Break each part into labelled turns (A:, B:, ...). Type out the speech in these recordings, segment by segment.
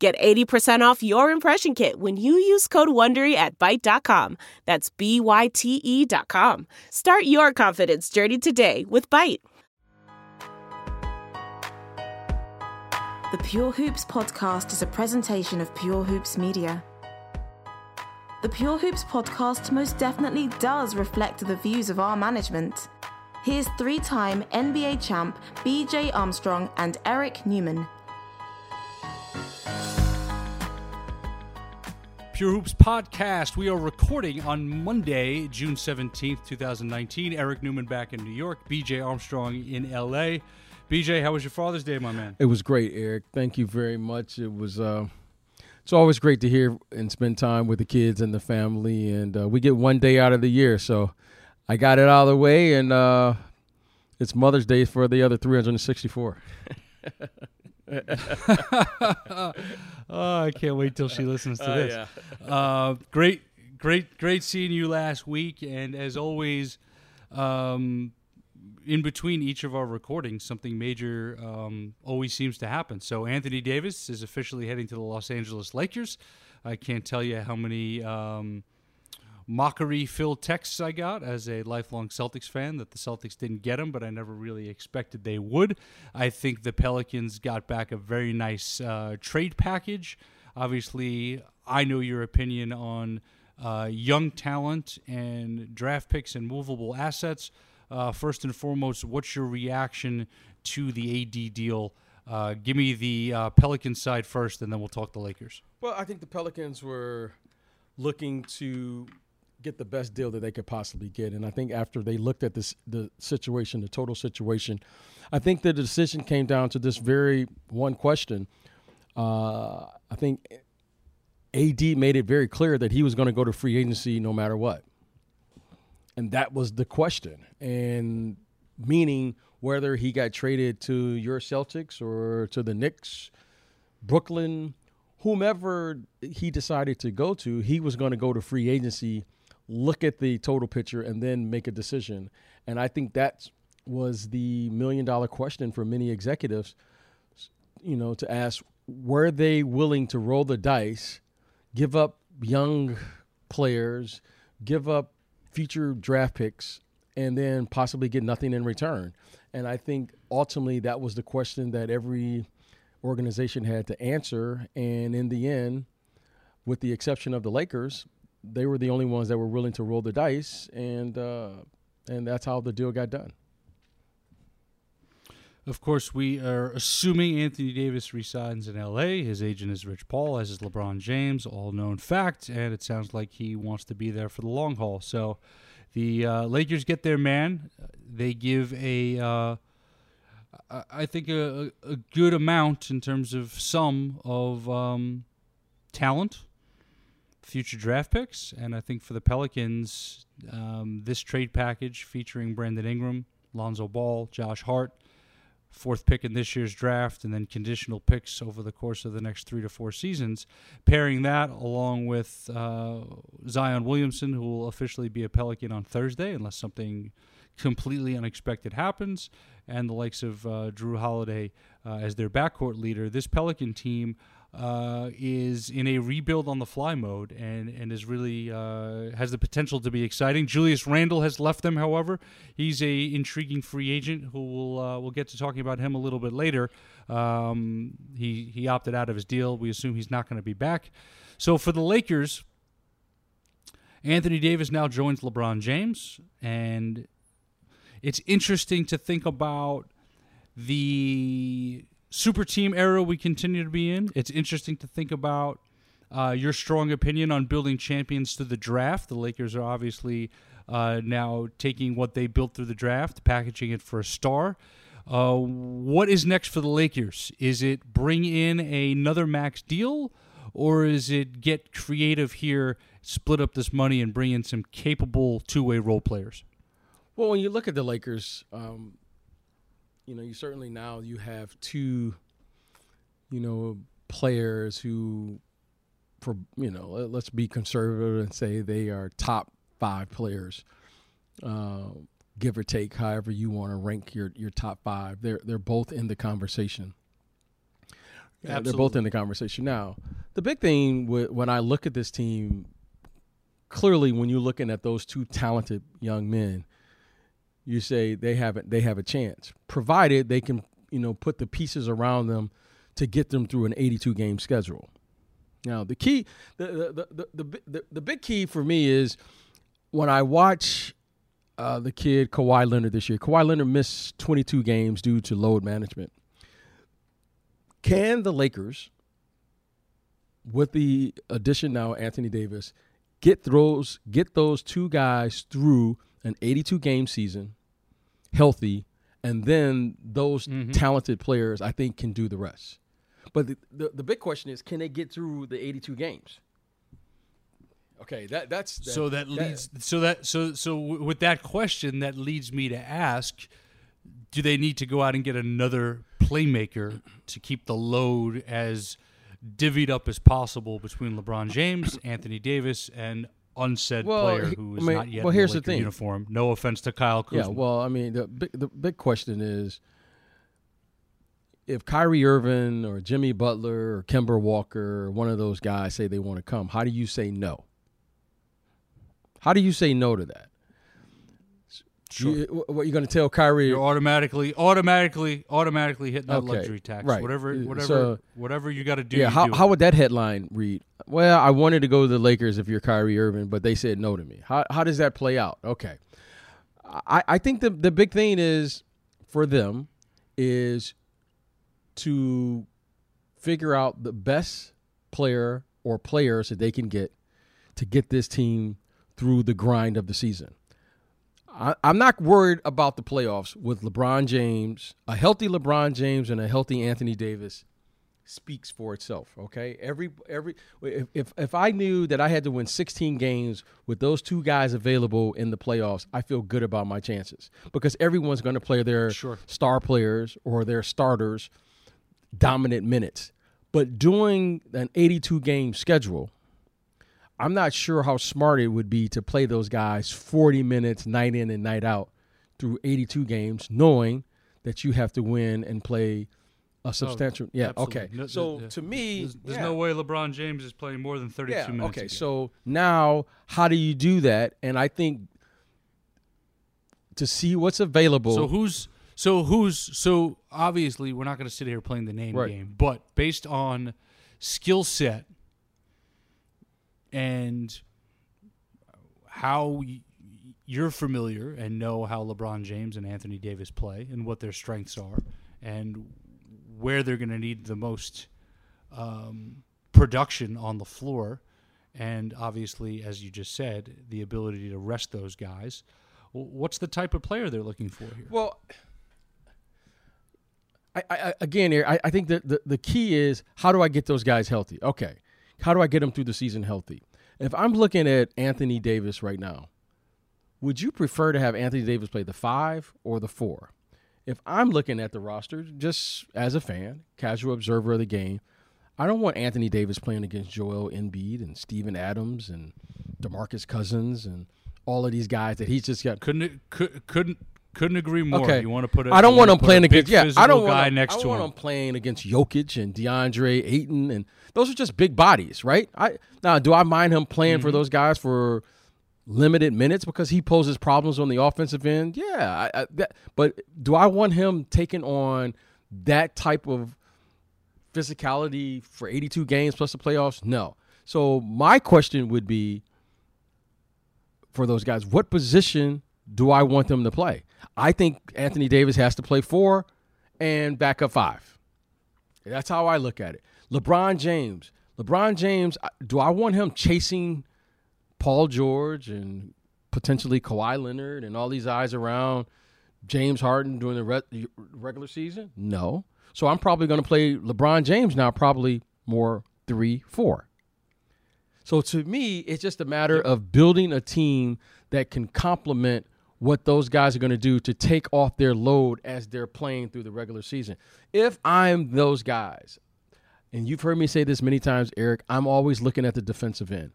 A: Get 80% off your impression kit when you use code WONDERY at Byte.com. That's B-Y-T-E dot com. Start your confidence journey today with Byte.
B: The Pure Hoops podcast is a presentation of Pure Hoops Media. The Pure Hoops podcast most definitely does reflect the views of our management. Here's three time NBA champ BJ Armstrong and Eric Newman.
C: Pure Hoops podcast. We are recording on Monday, June 17th, 2019. Eric Newman back in New York, BJ Armstrong in LA. BJ, how was your Father's Day, my man?
D: It was great, Eric. Thank you very much. It was uh it's always great to hear and spend time with the kids and the family and uh, we get one day out of the year, so I got it out of the way and uh it's Mother's Day for the other 364.
C: oh, I can't wait till she listens to
D: Uh,
C: this. Uh, great, great, great seeing you last week, and as always, um, in between each of our recordings, something major um, always seems to happen. So Anthony Davis is officially heading to the Los Angeles Lakers. I can't tell you how many. Um, mockery filled texts I got as a lifelong Celtics fan that the Celtics didn't get him, but I never really expected they would. I think the Pelicans got back a very nice uh, trade package. Obviously, I know your opinion on uh, young talent and draft picks and movable assets. Uh, first and foremost, what's your reaction to the AD deal? Uh, give me the uh, Pelican side first, and then we'll talk the Lakers.
D: Well, I think the Pelicans were looking to get the best deal that they could possibly get. And I think after they looked at this the situation, the total situation, I think the decision came down to this very one question. Uh, I think AD made it very clear that he was going to go to free agency no matter what. And that was the question. And meaning whether he got traded to your Celtics or to the Knicks, Brooklyn, whomever he decided to go to, he was going to go to free agency, look at the total picture, and then make a decision. And I think that was the million dollar question for many executives, you know, to ask were they willing to roll the dice, give up young players, give up future draft picks, and then possibly get nothing in return. And I think ultimately that was the question that every organization had to answer. And in the end, with the exception of the Lakers, they were the only ones that were willing to roll the dice, and uh, and that's how the deal got done.
C: Of course, we are assuming Anthony Davis resigns in LA. His agent is Rich Paul, as is LeBron James, all known fact, and it sounds like he wants to be there for the long haul. So the uh, Lakers get their man. They give a, uh, I- think, a, a good amount in terms of sum of um, talent, future draft picks, and I think for the Pelicans, um, this trade package featuring Brandon Ingram, Lonzo Ball, Josh Hart, fourth pick in this year's draft, and then conditional picks over the course of the next three to four seasons. Pairing that along with uh, Zion Williamson, who will officially be a Pelican on Thursday, unless something completely unexpected happens, and the likes of uh, Jrue Holiday uh, as their backcourt leader. This Pelican team uh, is in a rebuild on the fly mode and and is really uh, has the potential to be exciting. Julius Randle has left them, however. He's a intriguing free agent who will uh, we'll get to talking about him a little bit later. Um, he he opted out of his deal. We assume he's not going to be back. So for the Lakers, Anthony Davis now joins LeBron James, and it's interesting to think about the super team era we continue to be in. It's interesting to think about uh, your strong opinion on building champions through the draft. The Lakers are obviously uh, now taking what they built through the draft, packaging it for a star. Uh, what is next for the Lakers? Is it bring in another max deal, or is it get creative here, split up this money, and bring in some capable two way role players?
D: Well, when you look at the Lakers, um, you know, you certainly now you have two, you know, players who, for you know, let's be conservative and say they are top five players, uh, give or take, however you want to rank your your top five. They're they're both in the conversation. Yeah, they're both in the conversation now. The big thing when I look at this team, clearly, when you're looking at those two talented young men, you say they have a, they have a chance, provided they can you know put the pieces around them to get them through an 82 game schedule. Now the key, the the the the, the, the big key for me is when I watch uh, the kid Kawhi Leonard this year. Kawhi Leonard missed 22 games due to load management. Can the Lakers, with the addition now Anthony Davis, get those get those two guys through an 82 game season, healthy, and then those mm-hmm. talented players I think can do the rest. But the, the, the big question is, can they get through the 82 games? Okay, that that's that,
C: so that, that leads so that so so with that question that leads me to ask do they need to go out and get another playmaker to keep the load as divvied up as possible between LeBron James, Anthony Davis, and unsaid well, player who is I mean, not yet well, here's the, thing. uniform. No offense to Kyle Kuzma.
D: Yeah, well, I mean, the big, the big question is if Kyrie Irving or Jimmy Butler or Kemba Walker or one of those guys say they want to come, how do you say no? How do you say no to that? Sure. You, what you going to tell Kyrie?
C: You're automatically, automatically, automatically hitting that okay. luxury tax. Right. Whatever, uh, whatever, so, whatever you got to do.
D: Yeah. How,
C: do
D: how would that headline read? Well, I wanted to go to the Lakers if you're Kyrie Irving, but they said no to me. How how does that play out? Okay. I, I think the the big thing is for them is to figure out the best player or players that they can get to get this team through the grind of the season. I, am not worried about the playoffs with LeBron James. A healthy LeBron James and a healthy Anthony Davis speaks for itself. Okay, every every if, if if I knew that I had to win 16 games with those two guys available in the playoffs, I feel good about my chances because everyone's going to play their
C: sure.
D: star players or their starters dominant minutes. But doing an 82 game schedule I'm not sure how smart it would be to play those guys 40 minutes night in and night out through 82 games, knowing that you have to win and play a oh, substantial. Oh, yeah. Absolutely. Okay. No, so to me,
C: there's, there's
D: yeah.
C: no way LeBron James is playing more than 32
D: yeah,
C: minutes.
D: Okay. So now, how do you do that? And I think to see what's available.
C: So who's so who's so obviously we're not going to sit here playing the name right. game, but based on skill set and how you're familiar and know how LeBron James and Anthony Davis play and what their strengths are and where they're going to need the most um, production on the floor. And obviously, as you just said, the ability to rest those guys. What's the type of player they're looking for here?
D: Well, I, I, again, here, I, I think that the, the key is how do I get those guys healthy? Okay. How do I get him through the season healthy? If I'm looking at Anthony Davis right now, would you prefer to have Anthony Davis play the five or the four? If I'm looking at the roster, just as a fan, casual observer of the game, I don't want Anthony Davis playing against Joel Embiid and Steven Adams and DeMarcus Cousins and all of these guys that he's just got.
C: Couldn't could, couldn't couldn't agree more.
D: Okay.
C: You want to put
D: a, I don't want him playing against
C: yeah.
D: I don't
C: want next
D: I
C: to
D: want
C: him.
D: him playing against Jokic and DeAndre Ayton and those are just big bodies, right? I now do I mind him playing mm-hmm. for those guys for limited minutes because he poses problems on the offensive end? Yeah, I, I, that, but do I want him taking on that type of physicality for 82 games plus the playoffs? No. So my question would be for those guys, what position do I want them to play? I think Anthony Davis has to play four and back up five. That's how I look at it. LeBron James. LeBron James, do I want him chasing Paul George and potentially Kawhi Leonard and all these eyes around James Harden during the re- regular season? No. So I'm probably going to play LeBron James now, probably more three, four. So to me, it's just a matter of building a team that can complement what those guys are going to do to take off their load as they're playing through the regular season. If I'm those guys, and you've heard me say this many times, Eric, I'm always looking at the defensive end.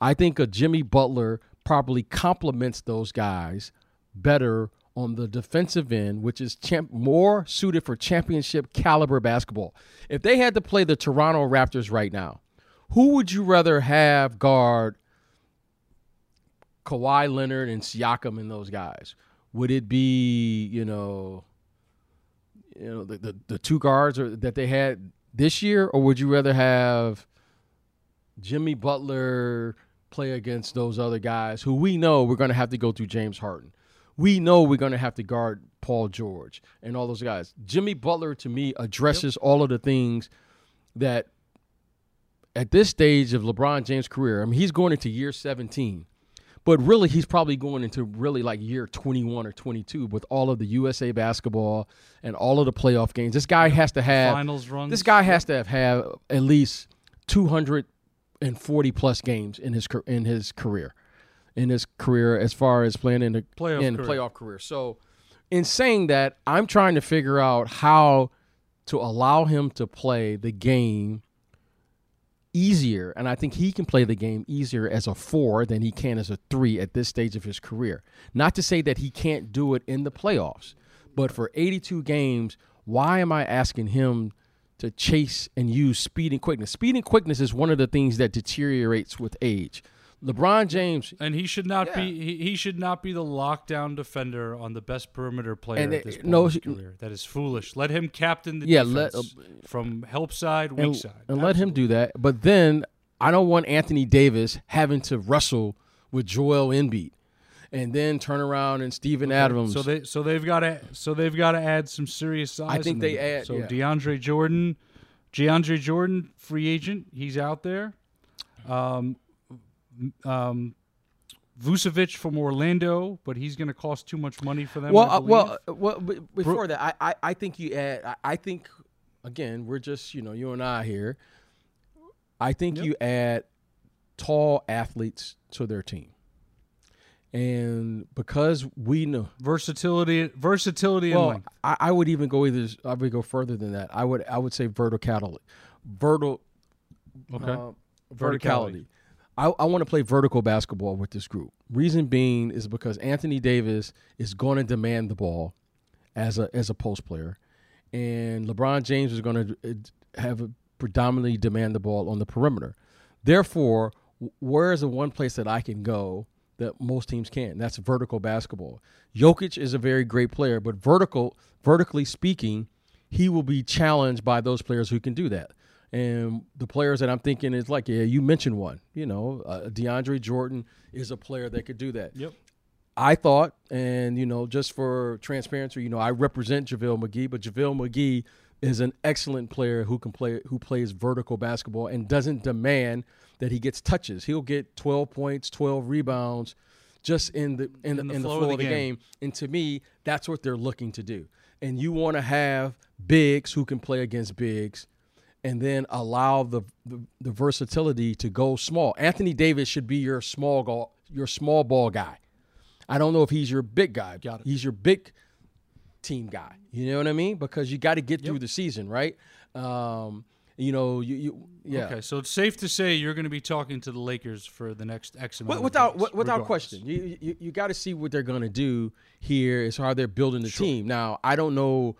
D: I think a Jimmy Butler probably complements those guys better on the defensive end, which is champ- more suited for championship caliber basketball. If they had to play the Toronto Raptors right now, who would you rather have guard Kawhi Leonard and Siakam and those guys? Would it be, you know, you know, the, the, the two guards or, that they had this year, or would you rather have Jimmy Butler play against those other guys who we know we're going to have to go through James Harden? We know we're going to have to guard Paul George and all those guys. Jimmy Butler, to me, addresses yep. all of the things that at this stage of LeBron James' career, I mean, he's going into year 17 but really he's probably going into really like year 21 or 22 with all of the USA basketball and all of the playoff games. This guy has to have
C: finals runs.
D: This guy has to have had at least 240 plus games in his in his career. In his career as far as playing in the
C: playoff
D: in
C: career.
D: playoff career. So in saying that, I'm trying to figure out how to allow him to play the game easier, and I think he can play the game easier as a four than he can as a three at this stage of his career. Not to say that he can't do it in the playoffs, but for 82 games, why am I asking him to chase and use speed and quickness? Speed and quickness is one of the things that deteriorates with age. LeBron James,
C: and he should not yeah. be he, he, should not be the lockdown defender on the best perimeter player and at this point no, in his career. That is foolish. Let him captain the yeah, defense let, uh, from help side, weak
D: and,
C: side,
D: and let him do that. But then I don't want Anthony Davis having to wrestle with Joel Embiid and then turn around and Steven okay. Adams.
C: So they so they've got to so they've got to add some serious size.
D: I think they add
C: so
D: yeah.
C: DeAndre Jordan, DeAndre Jordan, free agent. He's out there. Um, um, Vucevic from Orlando, but he's going to cost too much money for them.
D: Well, uh, well, uh, well. Before Bro- that, I, I, I, think you add. I, I, think again, we're just you know you and I here. I think yep. you add tall athletes to their team, and because we know
C: versatility, versatility.
D: Well, I, I, would even go either. I would go further than that. I would I would say verticality, vertical.
C: Okay.
D: Uh, verticality. verticality. I, I want to play vertical basketball with this group. Reason being is because Anthony Davis is going to demand the ball as a as a post player, and LeBron James is going to uh, have a predominantly demand the ball on the perimeter. Therefore, where is the one place that I can go that most teams can't? That's vertical basketball. Jokic is a very great player, but vertical, vertically speaking, he will be challenged by those players who can do that. And the players that I'm thinking is like, yeah, you mentioned one. You know, uh, DeAndre Jordan is a player that could do that.
C: Yep.
D: I thought, and you know, just for transparency, you know, I represent JaVale McGee, but JaVale McGee is an excellent player who can play, who plays vertical basketball and doesn't demand that he gets touches. He'll get 12 points, 12 rebounds, just in the in, in the, in the flow, flow, of the, game. game. And to me, that's what they're looking to do. And you want to have bigs who can play against bigs and then allow the, the, the versatility to go small. Anthony Davis should be your small ball, your small ball guy. I don't know if he's your big guy. He's your big team guy. You know what I mean? Because you got to get yep. through the season, right? Um, you know, you, you, yeah.
C: Okay, so it's safe to say you're going to be talking to the Lakers for the next X amount.
D: Without
C: days,
D: without question, you you, you got to see what they're going to do here as how they're building the sure. team. Now, I don't know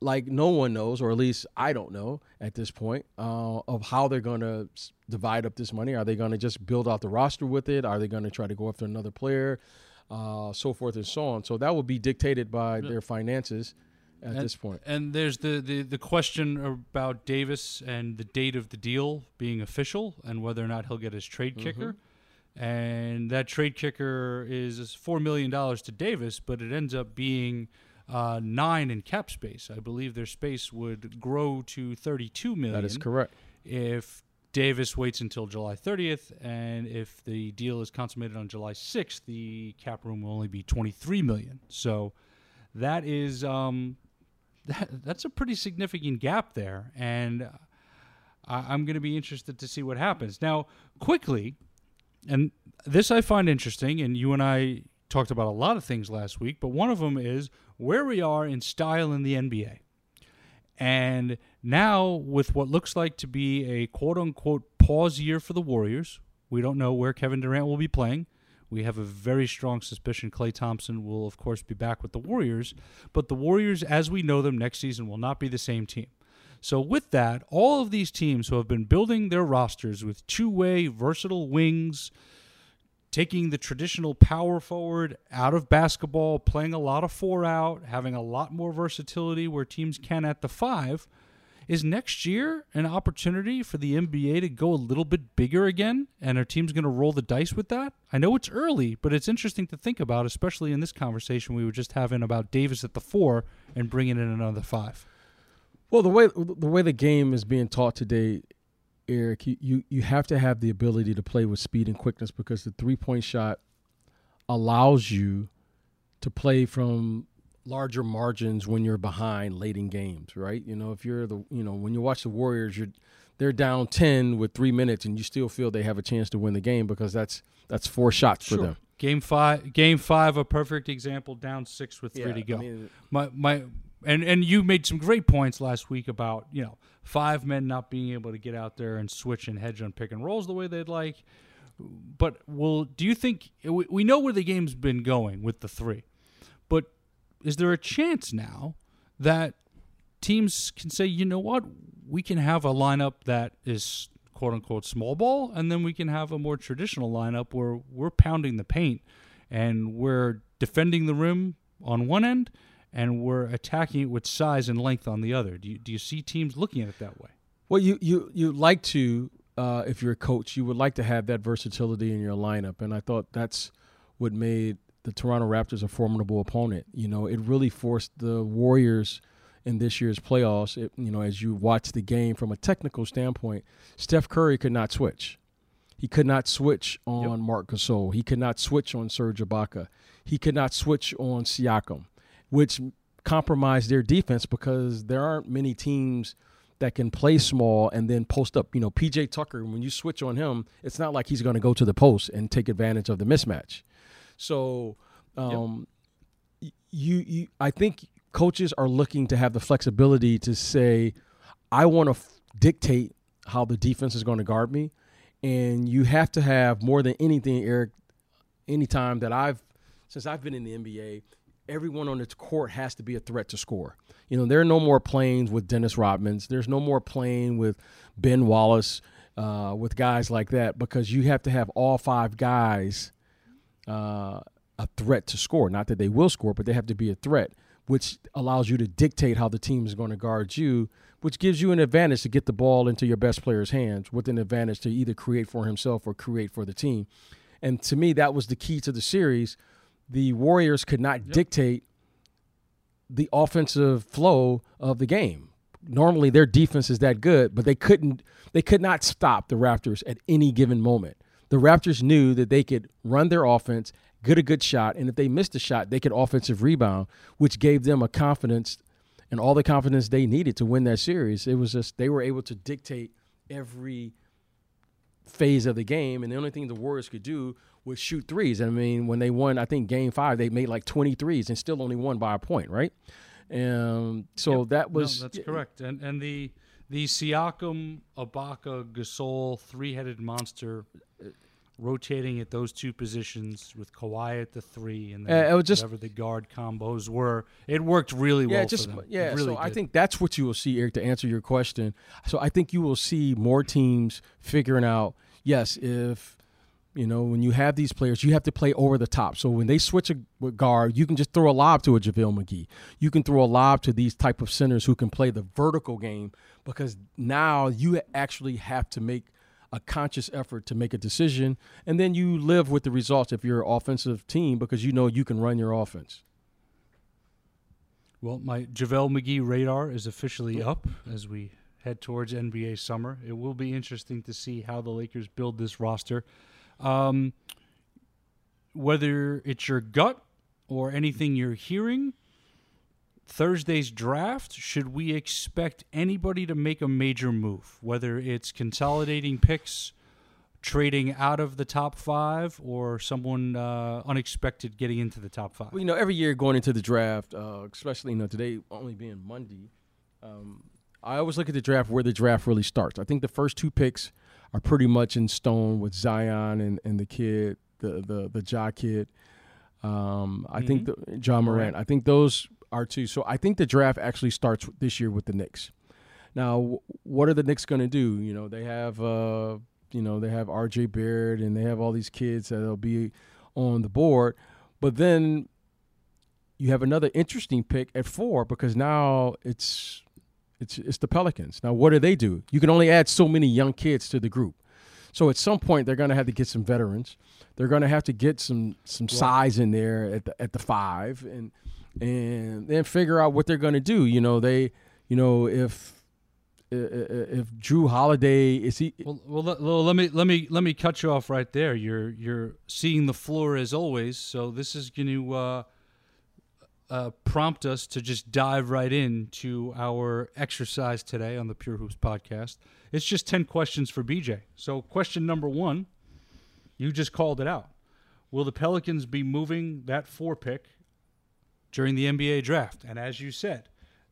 D: like no one knows, or at least I don't know at this point, uh, of how they're going to divide up this money. Are they going to just build out the roster with it? Are they going to try to go after another player, uh, so forth and so on? So that will be dictated by yeah. their finances at
C: and,
D: this point.
C: And there's the, the the question about Davis and the date of the deal being official, and whether or not he'll get his trade mm-hmm. kicker. And that trade kicker is four million dollars to Davis, but it ends up being uh, nine in cap space. I believe their space would grow to 32 million.
D: That is correct.
C: If Davis waits until July 30th, and if the deal is consummated on July 6th, the cap room will only be 23 million. So that is um, that, that's a pretty significant gap there, and I, I'm going to be interested to see what happens. Now, quickly, and this I find interesting, and you and I talked about a lot of things last week, but one of them is where we are in style in the NBA. And now, with what looks like to be a quote unquote pause year for the Warriors, we don't know where Kevin Durant will be playing. We have a very strong suspicion Klay Thompson will, of course, be back with the Warriors. But the Warriors, as we know them next season, will not be the same team. So, with that, all of these teams who have been building their rosters with two way, versatile wings, taking the traditional power forward out of basketball, playing a lot of four out, having a lot more versatility where teams can at the five. Is next year an opportunity for the NBA to go a little bit bigger again? And are teams going to roll the dice with that? I know it's early, but it's interesting to think about, especially in this conversation we were just having about Davis at the four and bringing in another five.
D: Well, the way the way the game is being taught today, Eric, you, you, have to have the ability to play with speed and quickness because the three point shot allows you to play from larger margins when you're behind late in games, right? You know, if you're the you know, when you watch the Warriors, you're they're down ten with three minutes and you still feel they have a chance to win the game because that's that's four shots
C: sure.
D: for them.
C: Game five game five, a perfect example, down six with three yeah, to go. I mean, my my and and you made some great points last week about you know five men not being able to get out there and switch and hedge on pick and rolls the way they'd like. But will do you think we, we know where the game's been going with the three, but is there a chance now that teams can say, you know what, we can have a lineup that is quote unquote small ball, and then we can have a more traditional lineup where we're pounding the paint and we're defending the rim on one end and we're attacking it with size and length on the other. Do you, do you see teams looking at it that way?
D: Well, you you you like to uh, if you're a coach, you would like to have that versatility in your lineup, and I thought that's what made the Toronto Raptors a formidable opponent. You know, it really forced the Warriors in this year's playoffs. It, you know, as you watch the game from a technical standpoint, Steph Curry could not switch. He could not switch on yep. Marc Gasol. He could not switch on Serge Ibaka. He could not switch on Siakam which compromised their defense because there aren't many teams that can play small and then post up. You know, PJ Tucker, when you switch on him, it's not like he's going to go to the post and take advantage of the mismatch. So, um, yep. you, you, I think coaches are looking to have the flexibility to say, I want to f- dictate how the defense is going to guard me. And you have to have more than anything, Eric, anytime that I've, since I've been in the NBA, everyone on its court has to be a threat to score. You know, there are no more playing with Dennis Rodmans. There's no more playing with Ben Wallace, uh, with guys like that, because you have to have all five guys uh, a threat to score. Not that they will score, but they have to be a threat, which allows you to dictate how the team is going to guard you, which gives you an advantage to get the ball into your best player's hands, with an advantage to either create for himself or create for the team. And to me, that was the key to the series the Warriors could not yep. dictate the offensive flow of the game. Normally their defense is that good, but they couldn't they could not stop the Raptors at any given moment. The Raptors knew that they could run their offense, get a good shot, and if they missed a shot, they could offensive rebound, which gave them a confidence and all the confidence they needed to win that series. It was just they were able to dictate every phase of the game, and the only thing the Warriors could do would shoot threes. I mean, when they won, I think game five, they made like 20 threes and still only won by a point, right? Um, so
C: yep.
D: that was
C: no, that's yeah. correct. And and the the Siakam, Ibaka, Gasol three-headed monster rotating at those two positions with Kawhi at the three and then uh, just, whatever the guard combos were. It worked really well.
D: yeah,
C: well.
D: Just,
C: Yeah,
D: really
C: so
D: did. I think that's what you will see, Eric, to answer your question. So I think you will see more teams figuring out, yes, if you know, when you have these players, you have to play over the top. So when they switch a guard, you can just throw a lob to a JaVale McGee. You can throw a lob to these type of centers who can play the vertical game because now you actually have to make a conscious effort to make a decision, and then you live with the results if you're an offensive team because you know you can run your offense.
C: Well, my JaVale McGee radar is officially up as we head towards NBA summer. It will be interesting to see how the Lakers build this roster. Um, whether it's your gut or anything you're hearing, Thursday's draft, should we expect anybody to make a major move, whether it's consolidating picks, trading out of the top five, or someone uh, unexpected getting into the top five?
D: Well, you know, every year going into the draft, uh, especially you know today only being Monday, um, I always look at the draft where the draft really starts. I think the first two picks are pretty much in stone with Zion and, and the kid, the the the Ja kid. Um, I mm-hmm. think the, Ja Morant. I think those are two. So I think the draft actually starts this year with the Knicks. Now, what are the Knicks going to do? You know, they have uh, you know they have R.J. Barrett and they have all these kids that'll be on the board, but then you have another interesting pick at four because now it's it's it's the Pelicans. Now, what do they do? You can only add so many young kids to the group. So at some point, they're going to have to get some veterans. They're going to have to get some some size in there at the at the five, and and then figure out what they're going to do. You know, they, you know, if if Jrue Holiday is he?
C: Well, well, well, let me let me let me cut you off right there. You're you're seeing the floor as always, so this is going to uh, uh, prompt us to just dive right into our exercise today on the Pure Hoops podcast. It's just 10 questions for BJ. So, question number one, you just called it out. Will the Pelicans be moving that four pick during the NBA draft? And as you said,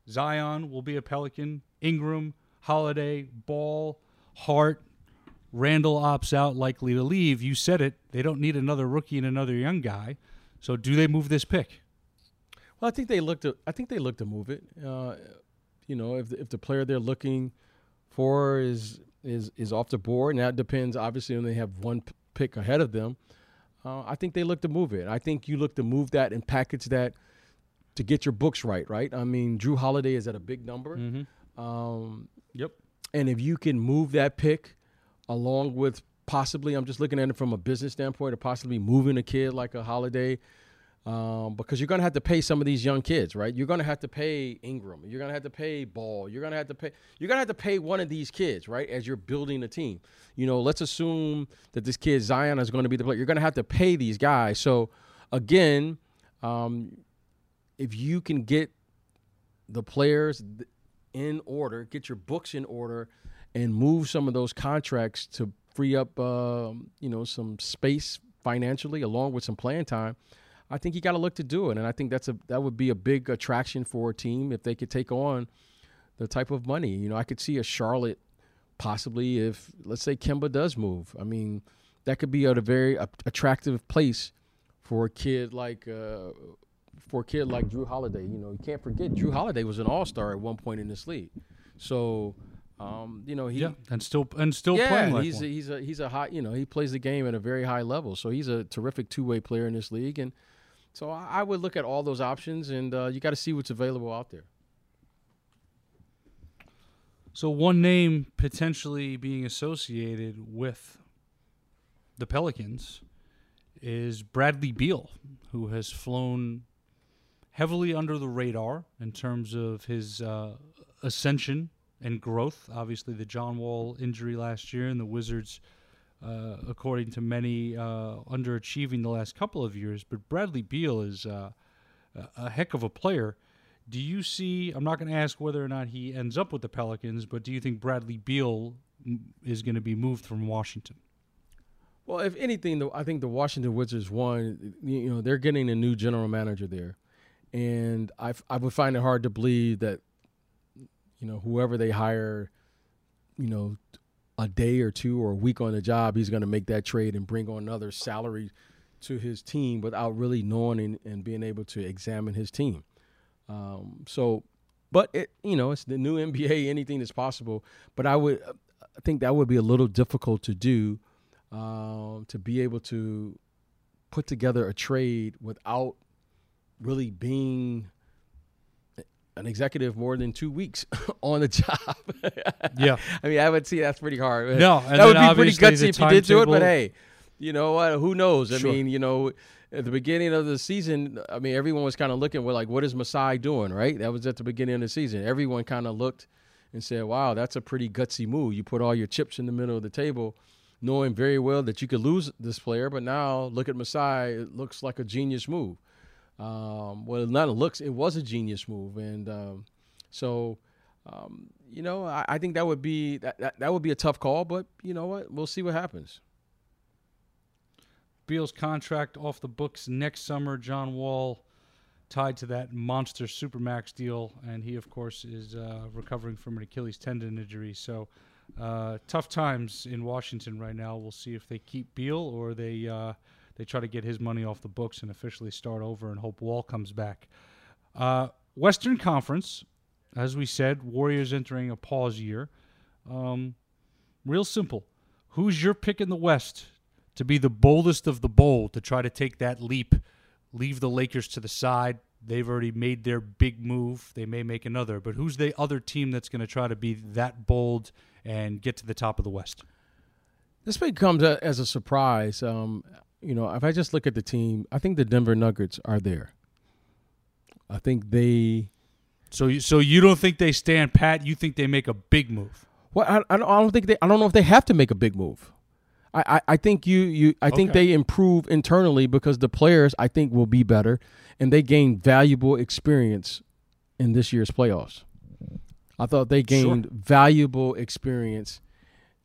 C: Zion will be a Pelican, Ingram, Holiday, Ball, Hart, Randle opts out, likely to leave. You said it. They don't need another rookie and another young guy. So, do they move this pick?
D: Well, I think they looked. To, I think they look to move it. Uh, you know, if the, if the player they're looking for is is is off the board, and that depends obviously when they have one p- pick ahead of them. Uh, I think they look to move it. I think you look to move that and package that to get your books right. Right. I mean, Jrue Holiday is at a big number.
C: Mm-hmm. Um,
D: yep. And if you can move that pick along with possibly, I'm just looking at it from a business standpoint, or possibly moving a kid like a Holiday um, because you're going to have to pay some of these young kids, right? You're going to have to pay Ingram. You're going to have to pay Ball. You're going to have to pay. You're going to have to pay one of these kids, right? As you're building a team, you know. Let's assume that this kid Zion is going to be the player. You're going to have to pay these guys. So, again, um, if you can get the players in order, get your books in order, and move some of those contracts to free up, um, you know, some space financially, along with some playing time I think you got to look to do it, and I think that's a that would be a big attraction for a team if they could take on the type of money. You know, I could see a Charlotte possibly if let's say Kemba does move. I mean, that could be a very attractive place for a kid like uh, for a kid like Jrue Holiday. You know, you can't forget Jrue Holiday was an All Star at one point in this league, so. Um, you know he
C: yeah, and still and still
D: yeah,
C: playing like
D: he's
C: one.
D: a, he's a he's a high you know he plays the game at a very high level so he's a terrific two way player in this league and so I would look at all those options, and uh, you got to see what's available out there.
C: So one name potentially being associated with the Pelicans is Bradley Beal, who has flown heavily under the radar in terms of his uh, ascension and growth. Obviously, the John Wall injury last year and the Wizards uh, according to many, uh, underachieving the last couple of years. But Bradley Beal is uh, a heck of a player. Do you see? I'm not going to ask whether or not he ends up with the Pelicans, but do you think Bradley Beal is going to be moved from Washington?
D: Well, if anything, I think the Washington Wizards one. You know, they're getting a new general manager there, and I I would find it hard to believe that, you know, whoever they hire, you know, a day or two or a week on the job, he's going to make that trade and bring on another salary to his team without really knowing and, and being able to examine his team. Um, so, but it, you know, it's the new NBA. Anything is possible. But I would, I think that would be a little difficult to do, um, to be able to put together a trade without really being an executive more than two weeks on the job.
C: yeah,
D: I mean, I would see that's pretty hard.
C: No,
D: that would be pretty gutsy if you did do it. But hey, you know what? Who knows? I sure. mean, you know, at the beginning of the season, I mean, everyone was kind of looking. We're like, what is Masai doing? Right? That was at the beginning of the season. Everyone kind of looked and said, "Wow, that's a pretty gutsy move. You put all your chips in the middle of the table." Knowing very well that you could lose this player, but now look at Masai, it looks like a genius move. Um, well, not looks, it was a genius move, and um, so um, you know, I, I, think that would be that, that that would be a tough call, but you know what? We'll see what happens.
C: Beal's contract off the books next summer. John Wall tied to that monster supermax deal, and he, of course, is uh, recovering from an Achilles tendon injury. So, uh, tough times in Washington right now. We'll see if they keep Beal or they uh, they try to get his money off the books and officially start over and hope Wall comes back. Uh, Western Conference, as we said, Warriors entering a pause year. Um, real simple. Who's your pick in the West to be the boldest of the bold to try to take that leap, leave the Lakers to the side. They've already made their big move. They may make another, but who's the other team that's going to try to be that bold and get to the top of the West?
D: This may come as a surprise. Um, you know, if I just look at the team, I think the Denver Nuggets are there. I think they.
C: So, you, so you don't think they stand pat? You think they make a big move?
D: Well, I, I don't think they. I don't know if they have to make a big move. I, I, think you you I think they improve internally because the players I think will be better and they gain valuable experience in this year's playoffs. I thought they gained sure. valuable experience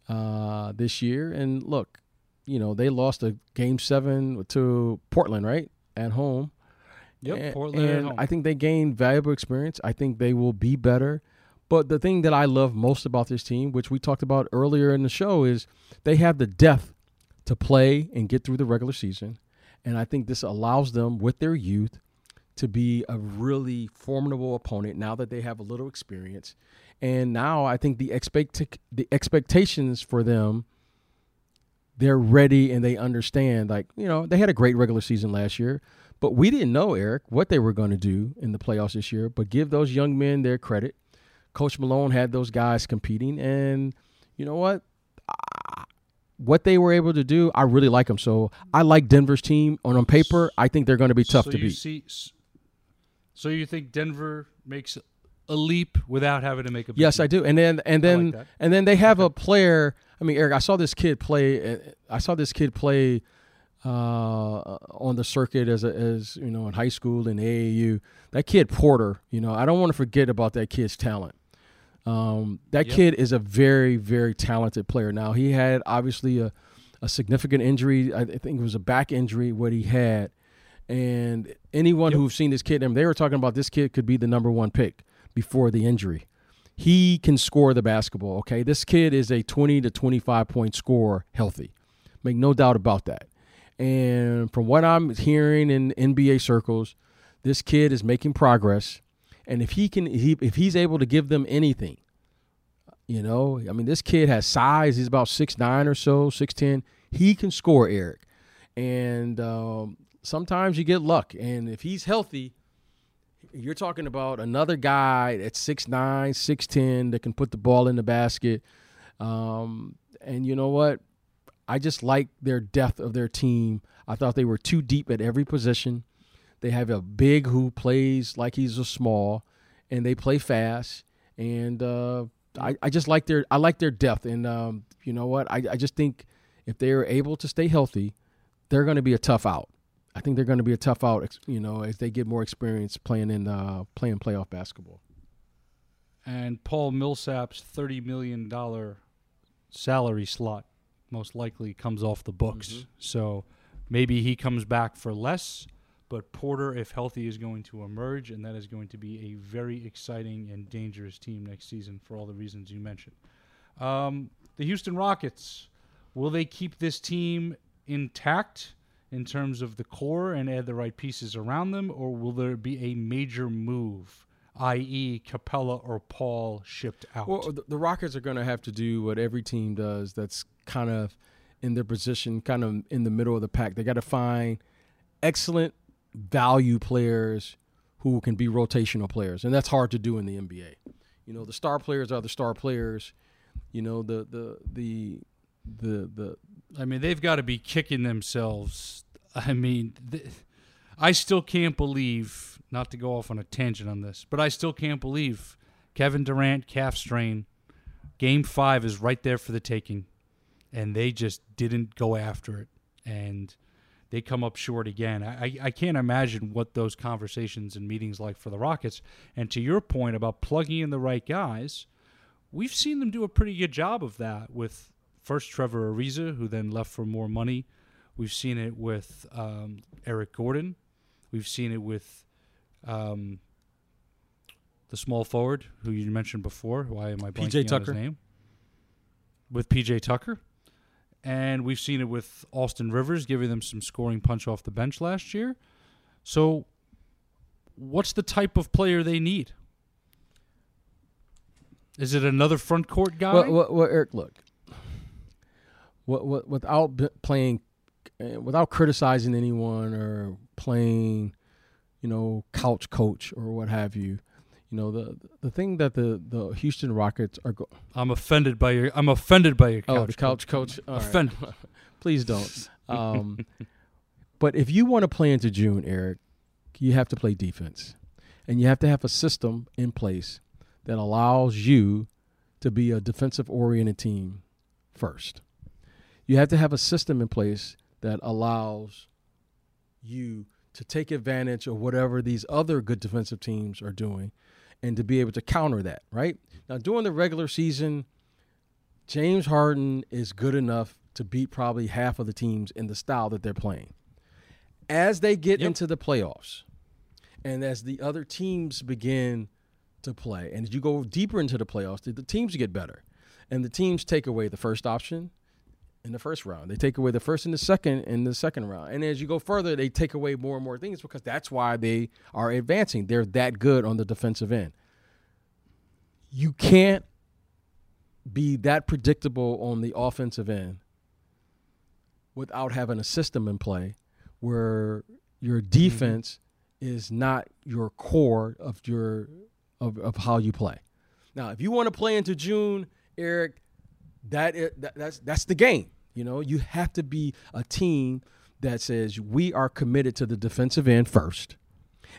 D: uh, this year. And look, you know, they lost a game seven to Portland, right? At home.
C: Yep,
D: and,
C: Portland
D: and I think they gained valuable experience. I think they will be better. But the thing that I love most about this team, which we talked about earlier in the show, is they have the depth to play and get through the regular season. And I think this allows them, with their youth, to be a really formidable opponent now that they have a little experience. And now I think the expect the expectations for them, they're ready and they understand. Like you know, they had a great regular season last year, but we didn't know Eric what they were going to do in the playoffs this year. But give those young men their credit Coach Malone had those guys competing, and you know what? what they were able to do, I really like them. So I like Denver's team. On on paper, I think they're going to be tough
C: so
D: to beat.
C: See, so you think Denver makes a leap without having to make a?
D: yes,
C: leap?
D: I do. And then and then like and then they have okay. a player. I mean, Eric, I saw this kid play. I saw this kid play uh, on the circuit as a, as you know in high school in AAU. That kid Porter. You know, I don't want to forget about that kid's talent. Um, that yep. kid is a very, very talented player. Now he had obviously a, a significant injury. I think it was a back injury what he had. And anyone yep. who's seen this kid, I mean, they were talking about this kid could be the number one pick before the injury. He can score the basketball. Okay, this kid is a 20 to 25 point scorer, healthy. Make no doubt about that. And from what I'm hearing in NBA circles, this kid is making progress. And if he can, he, if he's able to give them anything, you know, I mean, this kid has size. He's about six nine or so, six ten. He can score, Eric. And um, sometimes you get luck. And if he's healthy, you're talking about another guy nine, six ten that can put the ball in the basket. Um, and you know what? I just like their depth of their team. I thought they were too deep at every position. They have a big who plays like he's a small, and they play fast. And uh, I, I just like their I like their depth. And um, you know what? I, I just think if they're able to stay healthy, they're going to be a tough out. I think they're going to be a tough out. You know, as they get more experience playing in uh, playing playoff basketball.
C: And Paul Millsap's thirty million dollar salary slot most likely comes off the books. Mm-hmm. So maybe he comes back for less but Porter, if healthy, is going to emerge, and that is going to be a very exciting and dangerous team next season for all the reasons you mentioned. Um, the Houston Rockets, will they keep this team intact in terms of the core and add the right pieces around them, or will there be a major move? i.e., Capela or Paul shipped out.
D: Well, the Rockets are going to have to do what every team does. That's kind of in their position, kind of in the middle of the pack. They got to find excellent value players who can be rotational players, and that's hard to do in the NBA. You know, the star players are the star players. You know, the the the the the.
C: I mean, they've got to be kicking themselves. I mean, I still can't believe. Not to go off on a tangent on this, but I still can't believe Kevin Durant calf strain. Game five is right there for the taking, and they just didn't go after it. And they come up short again. I, I can't imagine what those conversations and meetings like for the Rockets. And to your point about plugging in the right guys, we've seen them do a pretty good job of that with first Trevor Ariza, who then left for more money. We've seen it with um, Eric Gordon. We've seen it with um, the small forward who you mentioned before. Why am I blanking
D: PJ
C: on
D: Tucker.
C: his name? With PJ Tucker. And we've seen it with Austin Rivers giving them some scoring punch off the bench last year. So, what's the type of player they need? Is it another front court guy?
D: Well, well, well Eric, look. What, what, without playing, uh, without criticizing anyone or playing, you know, couch coach or what have you, you know, the the thing that the the Houston Rockets are. Go-
C: I'm offended by your. I'm offended by your. Couch
D: oh, the couch coach. All right.
C: Offended.
D: Please don't. Um, but if you want to play into June, Eric, you have to play defense, and you have to have a system in place that allows you to be a defensive oriented team first. You have to have a system in place that allows you to take advantage of whatever these other good defensive teams are doing and to be able to counter that, right? Now, during the regular season, James Harden is good enough to beat probably half of the teams in the style that they're playing. As they get
C: Yep.
D: into the playoffs and as the other teams begin to play, and as you go deeper into the playoffs, the, the teams get better. And the teams take away the first option in the first round. They take away the first and the second in the second round. And as you go further, they take away more and more things because that's why they are advancing. They're that good on the defensive end. You can't be that predictable on the offensive end without having a system in play where your mm-hmm. defense is not your core of your of, of how you play. Now, if you want to play into June, Eric, that, is, that that's that's the game. You know, you have to be a team that says we are committed to the defensive end first.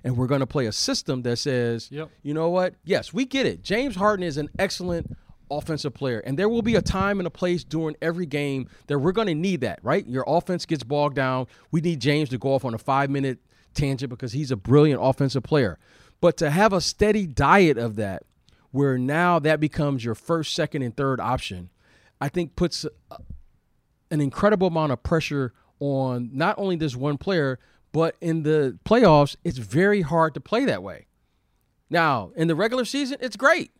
D: And we're going to play a system that says,
C: Yep.
D: you know what? Yes, we get it. James Harden is an excellent offensive player. And there will be a time and a place during every game that we're going to need that, right? Your offense gets bogged down. We need James to go off on a five minute tangent because he's a brilliant offensive player. But to have a steady diet of that, where now that becomes your first, second, and third option, I think puts uh, an incredible amount of pressure on not only this one player, but in the playoffs, it's very hard to play that way. Now, in the regular season, it's great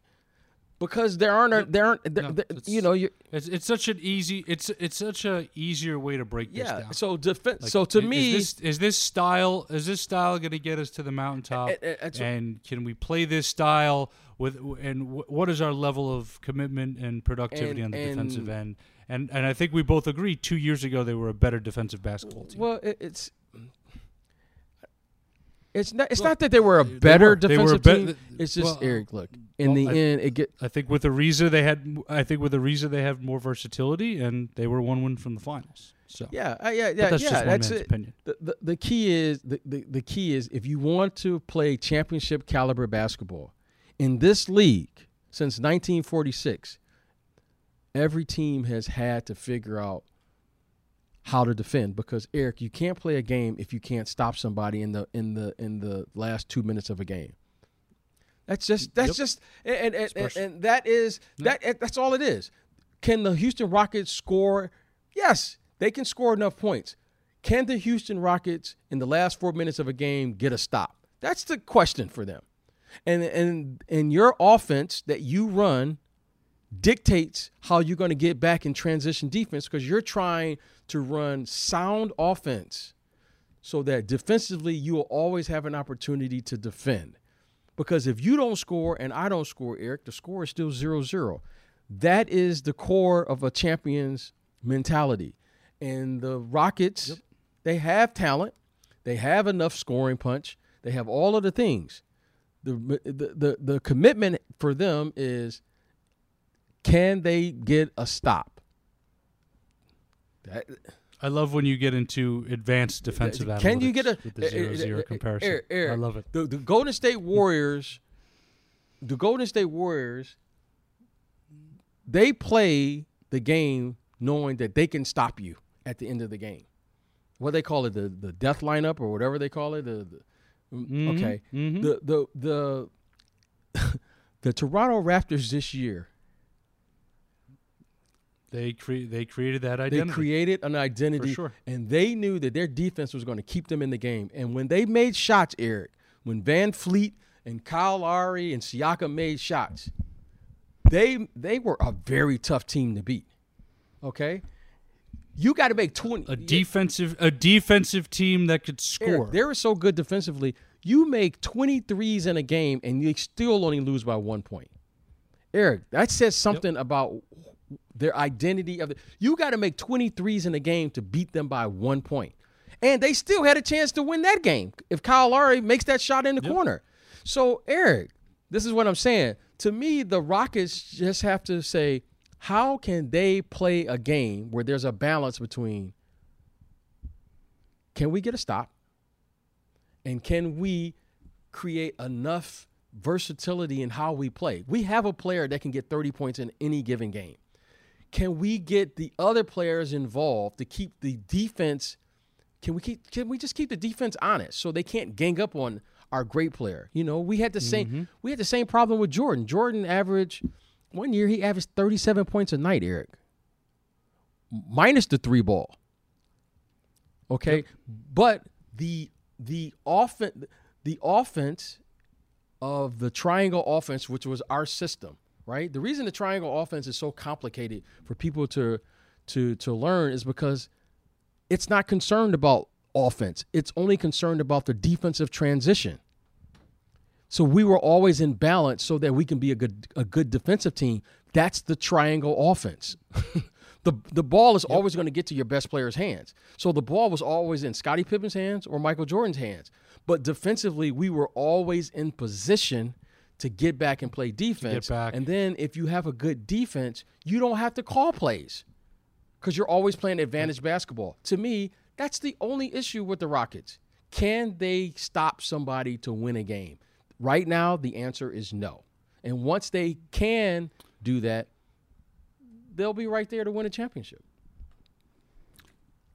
D: because there aren't there aren't there,
C: No,
D: there- you know you
C: It's it's such an easy. It's it's such a easier way to break this
D: yeah.
C: down.
D: So defense.
C: Like,
D: so to
C: i-
D: me,
C: is this, is this style is this style going to get us to the mountaintop?
D: That's what-
C: and can we play this style with? And what is our level of commitment and productivity
D: And-
C: on the defensive end? And and I think we both agree. Two years ago, they were a better defensive basketball team.
D: well, it, it's it's not it's
C: Look,
D: not that they were a better
C: were. They were
D: defensive
C: bet-
D: team. It's just
C: well,
D: Eric. Look, in
C: well,
D: the
C: I-
D: end, it get
C: I think with Ariza they had. I think with Ariza they have more versatility, and they were one win from the finals. So
D: yeah, uh, yeah,
C: But
D: yeah,
C: that's
D: yeah.
C: just one
D: that's
C: man's
D: it.
C: opinion.
D: The, the, the key is the, the, the key is if you want to play championship caliber basketball in this league since 1946 every team has had to figure out how to defend because Eric you can't play a game if you can't stop somebody in the in the in the last 2 minutes of a game that's just that's
C: Yep.
D: just and and, and, and, and that is that that's all it is can the Houston Rockets score yes they can score enough points can the Houston Rockets in the last four minutes of a game get a stop? That's the question for them. And and and your offense that you run dictates how you're going to get back in transition defense because you're trying to run sound offense so that defensively you will always have an opportunity to defend. Because if you don't score and I don't score, Eric, the score is still 0 0. That is the core of a champion's mentality. And the Rockets, they have talent, they have enough scoring punch, they have all of the things. The, the, the, the commitment for them is can they get a stop? That,
C: I love when you get into advanced defensive analytics.
D: can you get a
C: with the zero
D: eh, eh,
C: zero
D: eh,
C: comparison?
D: Eric, Eric,
C: I love it.
D: The, the Golden State Warriors, the Golden State Warriors, they play the game knowing that they can stop you at the end of the game. what they call it the the death lineup or whatever they call it. The, the
C: Mhm,
D: okay,
C: mhm.
D: the the the the Toronto Raptors this year
C: They cre- they created that identity.
D: they created an identity
C: sure.
D: and they knew that their defense was going to keep them in the game. And when they made shots, Eric, when VanVleet and Kyle Lowry and Siakam made shots, they they were a very tough team to beat. Okay, you got to make twenty.
C: a defensive a defensive team that could score.
D: Eric, they were so good defensively. You make 23s in a game and you still only lose by one point. Eric, that says something about their identity of the. You got to make 23s in a game to beat them by one point. And they still had a chance to win that game if Kyle Lowry makes that shot in the corner. So, Eric, this is what I'm saying. To me, the Rockets just have to say, how can they play a game where there's a balance between can we get a stop? And can we create enough versatility in how we play? We have a player that can get 30 points in any given game. Can we get the other players involved to keep the defense? Can we keep? Can we just keep the defense honest so they can't gang up on our great player? You know, we had the same mm-hmm. we had the same problem with Jordan. Jordan averaged one year he averaged 37 points a night, Eric, minus the three ball. Okay, but the the offense the offense of the triangle offense, which was our system, right? The reason the triangle offense is so complicated for people to to to learn is because it's not concerned about offense. It's only concerned about the defensive transition. So we were always in balance so that we can be a good a good defensive team. That's the triangle offense. the the ball is always going to get to your best player's hands. So the ball was always in Scottie Pippen's hands or Michael Jordan's hands. But defensively, we were always in position to get back and play defense.
C: back.
D: And then if you have a good defense, you don't have to call plays because you're always playing advantage basketball. To me, that's the only issue with the Rockets. Can they stop somebody to win a game? Right now, the answer is no. And once they can do that, they'll be right there to win a championship.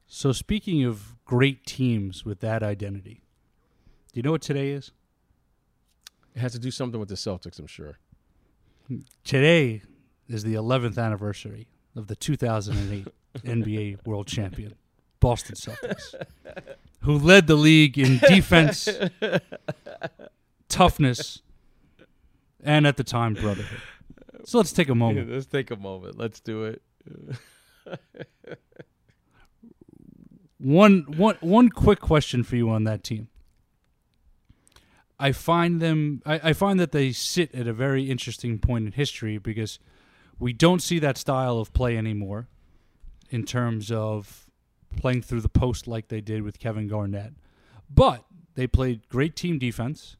C: So speaking of great teams with that identity, do you know what today is?
D: It has to do something with the Celtics, I'm sure.
C: Today is the 11th anniversary of the 2008 NBA World Champion Boston Celtics, who led the league in defense, toughness, and at the time brotherhood. So let's take a moment.
D: let's take a moment. Let's do it.
C: One one one quick question for you on that team. I find them I, I find that they sit at a very interesting point in history because we don't see that style of play anymore in terms of playing through the post like they did with Kevin Garnett. But they played great team defense.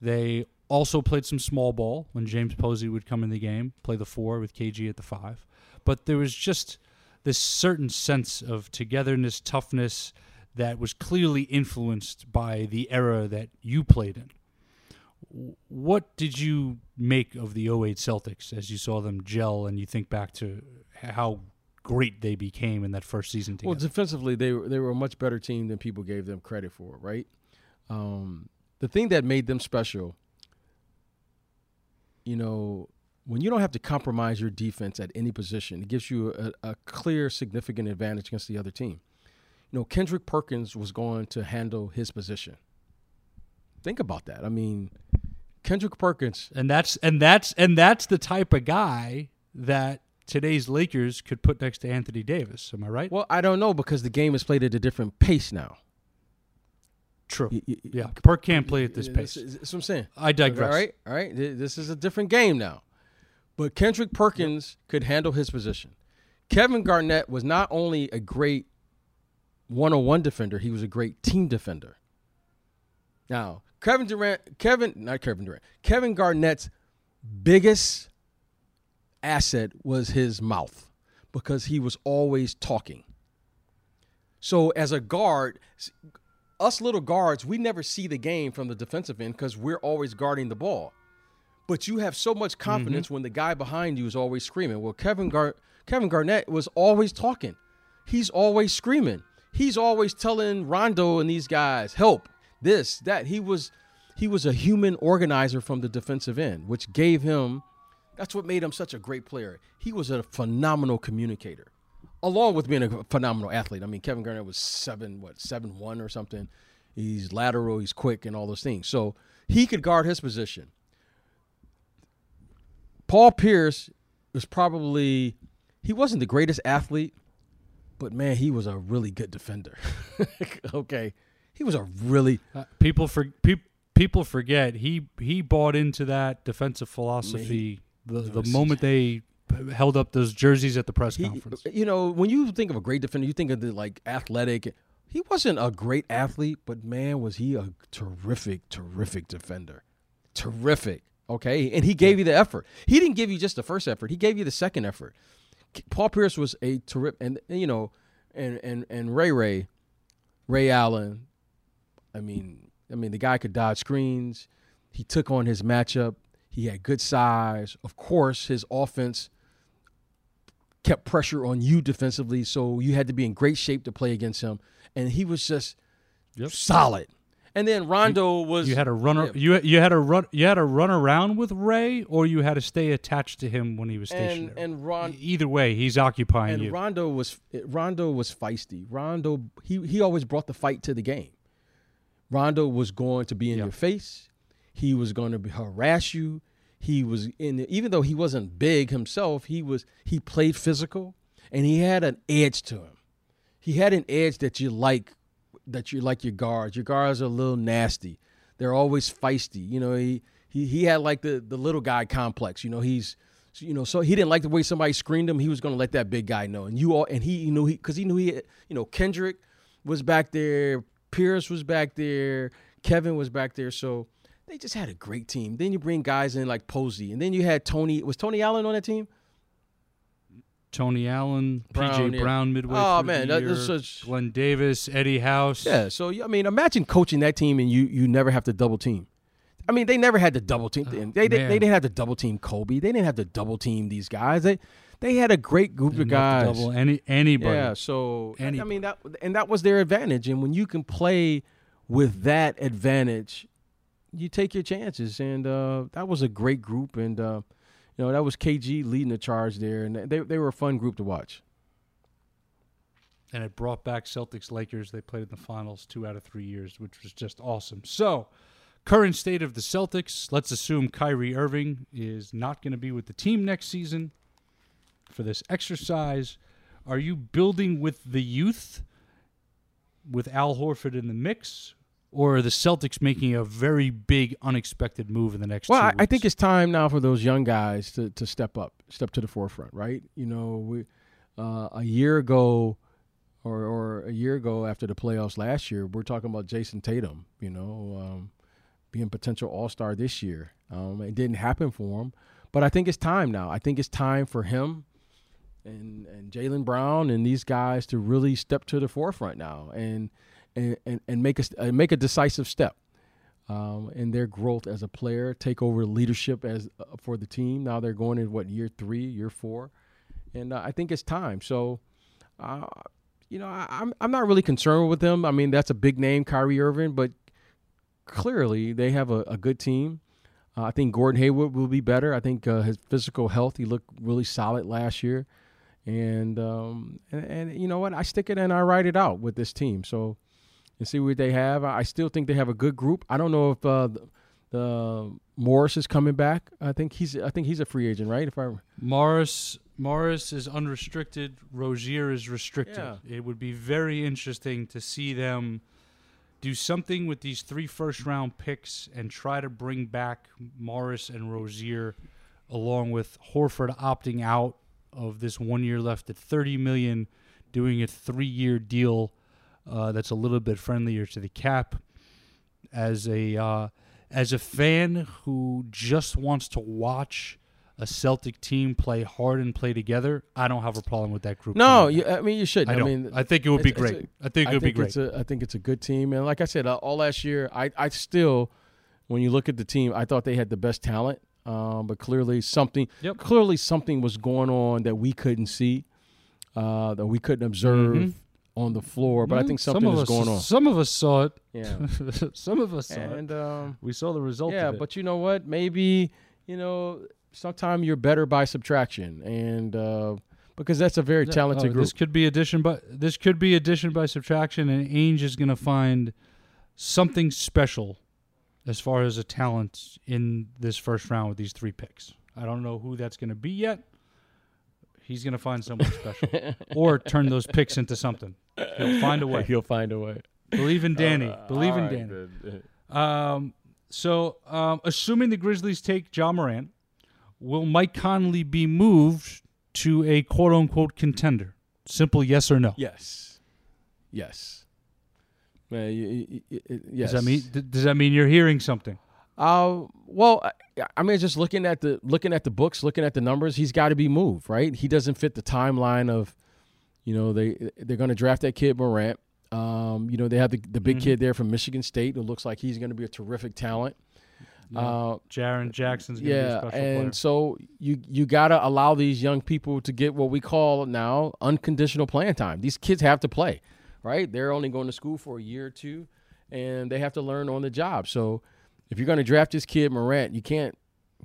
C: They also played some small ball when James Posey would come in the game, play the four with KG at the five. But there was just this certain sense of togetherness, toughness that was clearly influenced by the era that you played in. What did you make of the 08 Celtics as you saw them gel and you think back to how great they became in that first season together?
D: Well, defensively, they were, they were a much better team than people gave them credit for, right? Um, the thing that made them special, you know, when you don't have to compromise your defense at any position, it gives you a, a clear, significant advantage against the other team. You know, Kendrick Perkins was going to handle his position. Think about that. I mean, Kendrick Perkins
C: and that's and that's and that's the type of guy that today's Lakers could put next to Anthony Davis. Am I right?
D: Well, I don't know because the game is played at a different pace now.
C: True.
D: Y- y-
C: Yeah, Perk can't play at this pace.
D: That's, that's what I'm saying.
C: I digress.
D: All right, all right. This is a different game now. But Kendrick Perkins could handle his position. Kevin Garnett was not only a great one-on-one defender, he was a great team defender. Now, Kevin Durant, Kevin, not Kevin Durant, Kevin Garnett's biggest asset was his mouth because he was always talking. So as a guard, us little guards, we never see the game from the defensive end because we're always guarding the ball. But you have so much mm-hmm. confidence when the guy behind you is always screaming. Well, Kevin Gar- Kevin Garnett was always talking. He's always screaming. He's always telling Rondo and these guys, help, this, that. He was he was a human organizer from the defensive end, which gave him that's what made him such a great player. He was a phenomenal communicator, along with being a phenomenal athlete. I mean, Kevin Garnett was seven, what, seven one or something. He's lateral, he's quick, and all those things. So he could guard his position. Paul Pierce was probably he wasn't the greatest athlete, but man, he was a really good defender. okay, he was a really
C: uh, people for pe- people forget he he bought into that defensive philosophy the the moment they held up those jerseys at the press
D: he,
C: conference.
D: You know, when you think of a great defender, you think of the like athletic. He wasn't a great athlete, but man, was he a terrific, terrific defender. Terrific. Okay, and he gave you the effort. He didn't give you just the first effort; he gave you the second effort. Paul Pierce was a terrific, and you know, and and and Ray Ray, Ray Allen. I mean, I mean, the guy could dodge screens. He took on his matchup. He had good size. Of course, his offense kept pressure on you defensively, so you had to be in great shape to play against him. And he was just yep. solid. And then Rondo
C: you,
D: was
C: you had to run yeah. you you had to run you had to run around with Ray or you had to stay attached to him when he was stationary.
D: And, and Ron,
C: either way, he's occupying
D: and
C: you.
D: Rondo was Rondo was feisty. Rondo he he always brought the fight to the game. Rondo was going to be in yep. your face. He was going to harass you. He was in even though he wasn't big himself, he was he played physical and he had an edge to him. He had an edge that you like that you like your guards. Your guards are a little nasty. They're always feisty. You know, he he he had like the the little guy complex. You know, he's you know, so he didn't like the way somebody screened him. He was going to let that big guy know. And you all and he you knew he because he knew he had, you know Kendrick was back there, Pierce was back there, Kevin was back there. So they just had a great team. Then you bring guys in like Posey, and then you had Tony. Was Tony Allen on that team?
C: Tony Allen,
D: Brown,
C: PJ
D: yeah.
C: Brown midway
D: oh,
C: through
D: man,
C: the year,
D: such...
C: Glen Davis, Eddie House.
D: Yeah, so I mean, imagine coaching that team and you you never have to double team. I mean, they never had to double team.
C: Oh,
D: they, they, they didn't have to double team Kobe. They didn't have to double team these guys. They they had a great group of guys.
C: Double any anybody.
D: Yeah, so
C: anybody.
D: I mean that and that was their advantage. And when you can play with that advantage, you take your chances. And uh, that was a great group. And uh, you know that was KG leading the charge there, and they they were a fun group to watch.
C: And it brought back Celtics Lakers. They played in the finals two out of three years, which was just awesome. So, current state of the Celtics. Let's assume Kyrie Irving is not going to be with the team next season for this exercise. Are you building with the youth, with Al Horford in the mix, or are the Celtics making a very big, unexpected move in the next?
D: Well,
C: I,
D: I, think it's time now for those young guys to, to step up, step to the forefront, right? You know, we uh, a year ago, or or a year ago after the playoffs last year, we're talking about Jayson Tatum, you know, um, being potential All Star this year. Um, it didn't happen for him, but I think it's time now. I think it's time for him and and Jaylen Brown and these guys to really step to the forefront now and and, and, make a uh, make a decisive step um, in their growth as a player, take over leadership as uh, for the team. Now they're going in what year three, year four, and uh, I think it's time. So, uh, you know, I, I'm I'm not really concerned with them. I mean, that's a big name, Kyrie Irving, but clearly they have a, a good team. Uh, I think Gordon Hayward will be better. I think uh, his physical health, he looked really solid last year. And, um, and, and you know what? I stick it and I write it out with this team. So and see what they have. I still think they have a good group. I don't know if uh, the, the Morris is coming back. I think he's I think he's a free agent, right? If I
C: Morris Morris is unrestricted. Rozier is restricted.
D: Yeah.
C: It would be very interesting to see them do something with these three first round picks and try to bring back Morris and Rozier along with Horford opting out of this one year left at 30 million doing a 3 year deal uh, that's a little bit friendlier to the cap as a uh, as a fan who just wants to watch a Celtic team play hard and play together, I don't have a problem with that group.
D: No, you, I mean you should.
C: I,
D: I, mean,
C: I think it would be great.
D: a-
C: I think it would be great.
D: It's a, I think it's a good team, and like I said, uh, all last year, I, I still, when you look at the team, I thought they had the best talent, um, but clearly something,
C: Yep.
D: clearly something was going on that we couldn't see, uh, that we couldn't observe
C: Mhm.
D: On the floor, but I think
C: Some
D: something
C: of
D: is
C: us-
D: going on.
C: Some of us saw it.
D: Yeah.
C: some of us saw
D: and
C: it.
D: um,
C: We saw the result.
D: yeah,
C: of it.
D: but you know what? Maybe you know, sometimes you're better by subtraction, and uh, because that's a very
C: Yeah,
D: talented
C: oh,
D: group.
C: This could be addition, but this could be addition by subtraction, and Ainge is going to find something special as far as a talent in this first round with these three picks. I don't know who that's going to be yet. He's going to find someone special, or turn those picks into something. He'll find a way.
D: He'll find a way.
C: Believe in Danny.
D: Uh,
C: Believe in
D: right,
C: Danny. Um, so, um, assuming the Grizzlies take Ja Morant, will Mike Conley be moved to a quote unquote contender? Simple yes or no.
D: Yes. Yes. Man, y- y- y- yes.
C: Does that mean d- does that mean you're hearing something?
D: Uh, well, I, mean, just looking at the looking at the books, looking at the numbers, he's got to be moved, right? He doesn't fit the timeline of, you know, they they're going to draft that kid Morant. Um, you know, they have the the big
C: Mhm.
D: kid there from Michigan State who looks like he's going to be a terrific talent. Uh,
C: Jaren Jackson's gonna be a
D: yeah,
C: special
D: and
C: player.
D: so you you got to allow these young people to get what we call now unconditional playing time. These kids have to play, right? They're only going to school for a year or two, and they have to learn on the job. So if you're going to draft this kid Morant, you can't.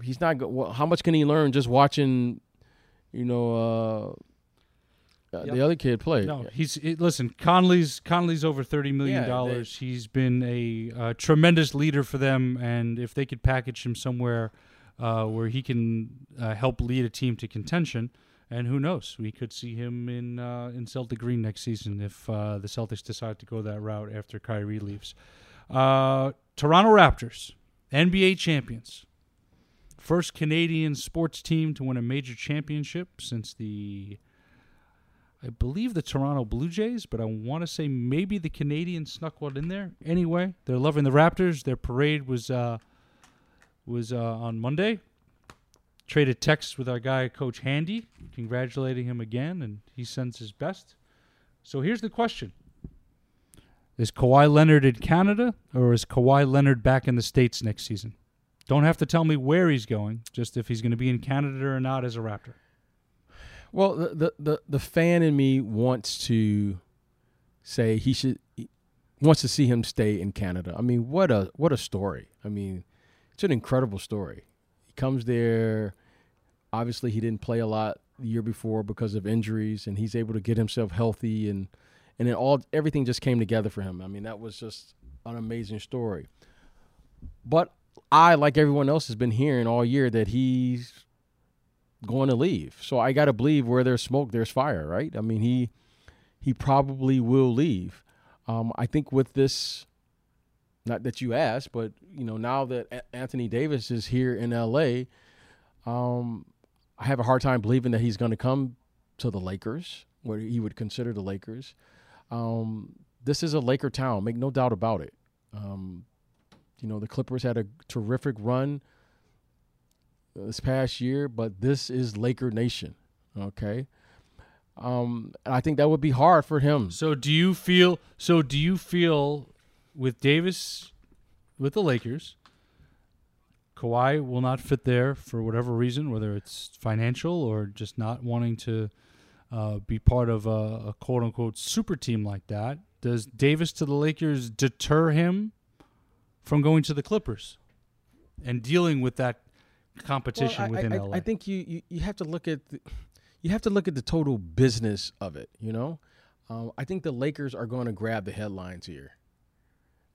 D: He's not. go- how much can he learn just watching? You know, uh, uh,
C: Yep.
D: the other kid play.
C: No, he's it, listen. Conley's Conley's over thirty million
D: Yeah,
C: dollars. he's been a uh, tremendous leader for them, and if they could package him somewhere uh, where he can uh, help lead a team to contention, and who knows, we could see him in uh, in Celtic green next season if uh, the Celtics decide to go that route after Kyrie leaves. Toronto Raptors, NBA champions, first Canadian sports team to win a major championship since the I believe the Toronto Blue Jays, but I want to say maybe the Canadians snuck one in there. Anyway, they're loving the Raptors. Their parade was uh, was uh, on Monday. Traded texts with our guy Coach Handy, congratulating him again, and he sends his best. So here's the question: Is Kawhi Leonard in Canada, or is Kawhi Leonard back in the states next season? Don't have to tell me where he's going, just if he's going to be in Canada or not as a Raptor.
D: Well, the, the the the fan in me wants to say he should wants to see him stay in Canada. I mean, what a what a story. I mean, it's an incredible story. He comes there. Obviously, he didn't play a lot the year before because of injuries, and he's able to get himself healthy, and and then all everything just came together for him. I mean, that was just an amazing story. But I, like everyone else, has been hearing all year that he's going to leave. So I got to believe where there's smoke, there's fire, right? I mean, he he probably will leave. Um, I think with this, not that you asked, but you know, now that A- Anthony Davis is here in L.A., um, I have a hard time believing that he's going to come to the Lakers, where he would consider the Lakers. Um, this is a Laker town, make no doubt about it. Um, you know, the Clippers had a terrific run this past year, but this is Laker Nation. Okay. Um, I think that would be hard for him.
C: So do you feel? So do you feel with Davis, with the Lakers, Kawhi will not fit there for whatever reason, whether it's financial or just not wanting to uh, be part of a, a quote unquote super team like that. Does Davis to the Lakers deter him from going to the Clippers and dealing with that competition
D: Well, I-
C: within
D: I,
C: LA?
D: I think you, you, you have to look at the, you have to look at the total business of it. You know, um, I think the Lakers are going to grab the headlines here.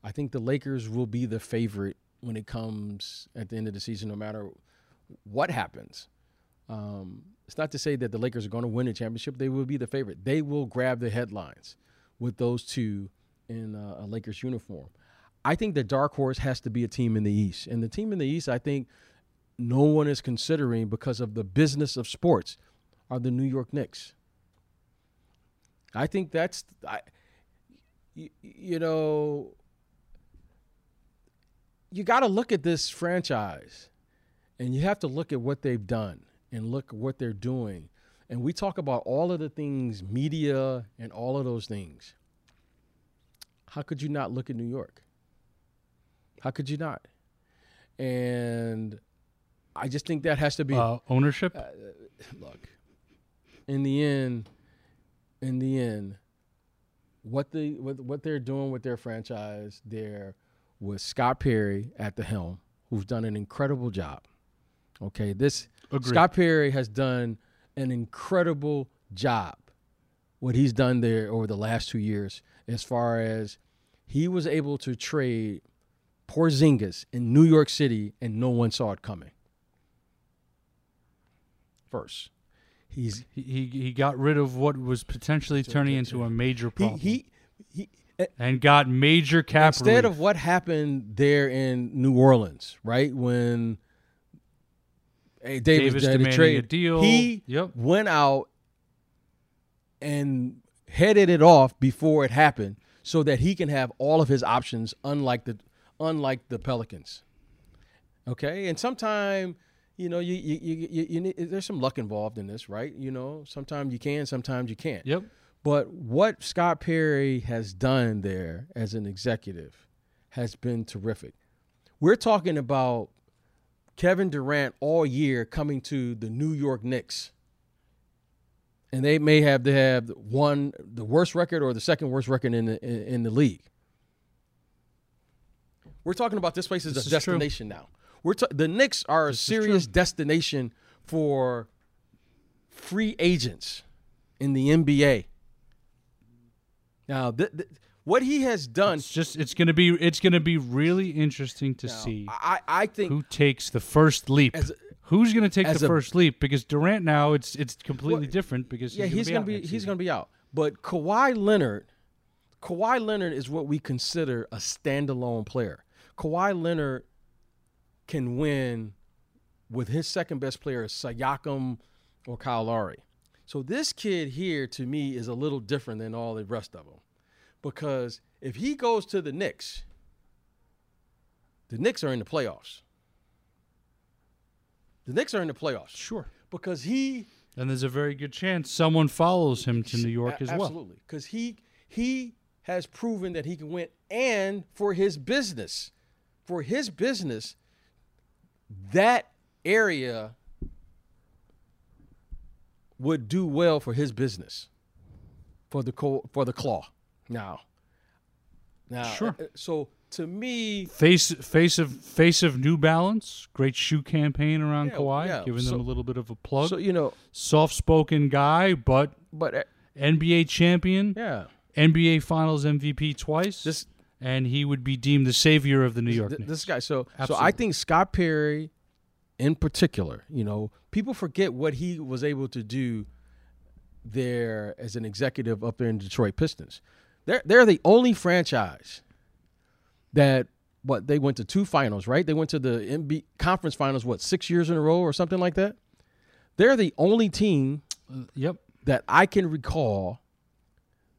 D: I think the Lakers will be the favorite when it comes at the end of the season, no matter what happens. Um, it's not to say that the Lakers are going to win the championship; they will be the favorite. They will grab the headlines with those two in a Lakers uniform. I think the dark horse has to be a team in the East, and the team in the East, I think, no one is considering because of the business of sports are the New York Knicks. I think that's I you, you know you got to look at this franchise and you have to look at what they've done and look what they're doing. And we talk about all of the things, media and all of those things. How could you not look at New York? How could you not? And I just think that has to be
C: uh, ownership.
D: look in the end in the end what the what, what they're doing with their franchise there with Scott Perry at the helm, who's done an incredible job. Okay, this
C: Agreed.
D: Scott Perry has done an incredible job. What he's done there over the last two years, as far as he was able to trade Porzingis in New York City, and no one saw it coming. First, he's
C: He, he he got rid of what was potentially turning into a major problem,
D: he he. eh,
C: and got major cap
D: instead
C: relief.
D: of what happened there in New Orleans, right when hey, Davis,
C: Davis demanding
D: trade,
C: a deal.
D: he
C: Yep.
D: went out and headed it off before it happened, so that he can have all of his options, unlike the unlike the Pelicans. Okay, and sometime you know you you, you, you, you need, there's some luck involved in this, right? You know, sometimes you can, sometimes you can't.
C: Yep.
D: But what Scott Perry has done there as an executive has been terrific. We're talking about Kevin Durant all year coming to the New York Knicks. And they may have to have one the worst record or the second worst record in the in, in the league. We're talking about this place as
C: This
D: a
C: is true.
D: destination now. We're ta- the Knicks are a
C: This is true.
D: serious destination for free agents in the NBA. Now, th- th- what he has done,
C: It's just it's gonna be it's gonna be really interesting to
D: now,
C: see
D: I, I think
C: who takes the first leap.
D: A-
C: Who's gonna take the
D: a-
C: first leap? Because Durant now it's it's completely
D: Well,
C: different because
D: yeah, he's
C: gonna
D: gonna
C: be,
D: be
C: out next
D: he's
C: season.
D: gonna be out. But Kawhi Leonard, Kawhi Leonard is what we consider a standalone player. Kawhi Leonard can win with his second best player, Siakam or Kyle Lowry. So this kid here, to me, is a little different than all the rest of them, because if he goes to the Knicks, the Knicks are in the playoffs. The Knicks are in the playoffs
C: Sure.
D: because he
C: And there's a very good chance someone follows him to New York as well.
D: Absolutely, because he he has proven that he can win, and for his business, for his business, that area would do well for his business, for the co- for the claw. Now, now,
C: Sure.
D: uh, So to me,
C: Face face of face of New Balance, great shoe campaign around
D: Yeah,
C: Kawhi,
D: yeah.
C: giving
D: So-
C: them a little bit of a plug.
D: so you know,
C: Soft spoken guy, but
D: but uh,
C: NBA champion,
D: yeah,
C: NBA Finals MVP twice,
D: this
C: and he would be deemed the savior of the New York
D: Th-
C: Knicks.
D: this guy. So, so I think Scott Perry, in particular, you know, people forget what he was able to do there as an executive up there in Detroit Pistons. They're they're the only franchise that what they went to two finals, right? They went to the NBA conference finals what six years in a row or something like that. They're the only team
C: Uh, yep.
D: that I can recall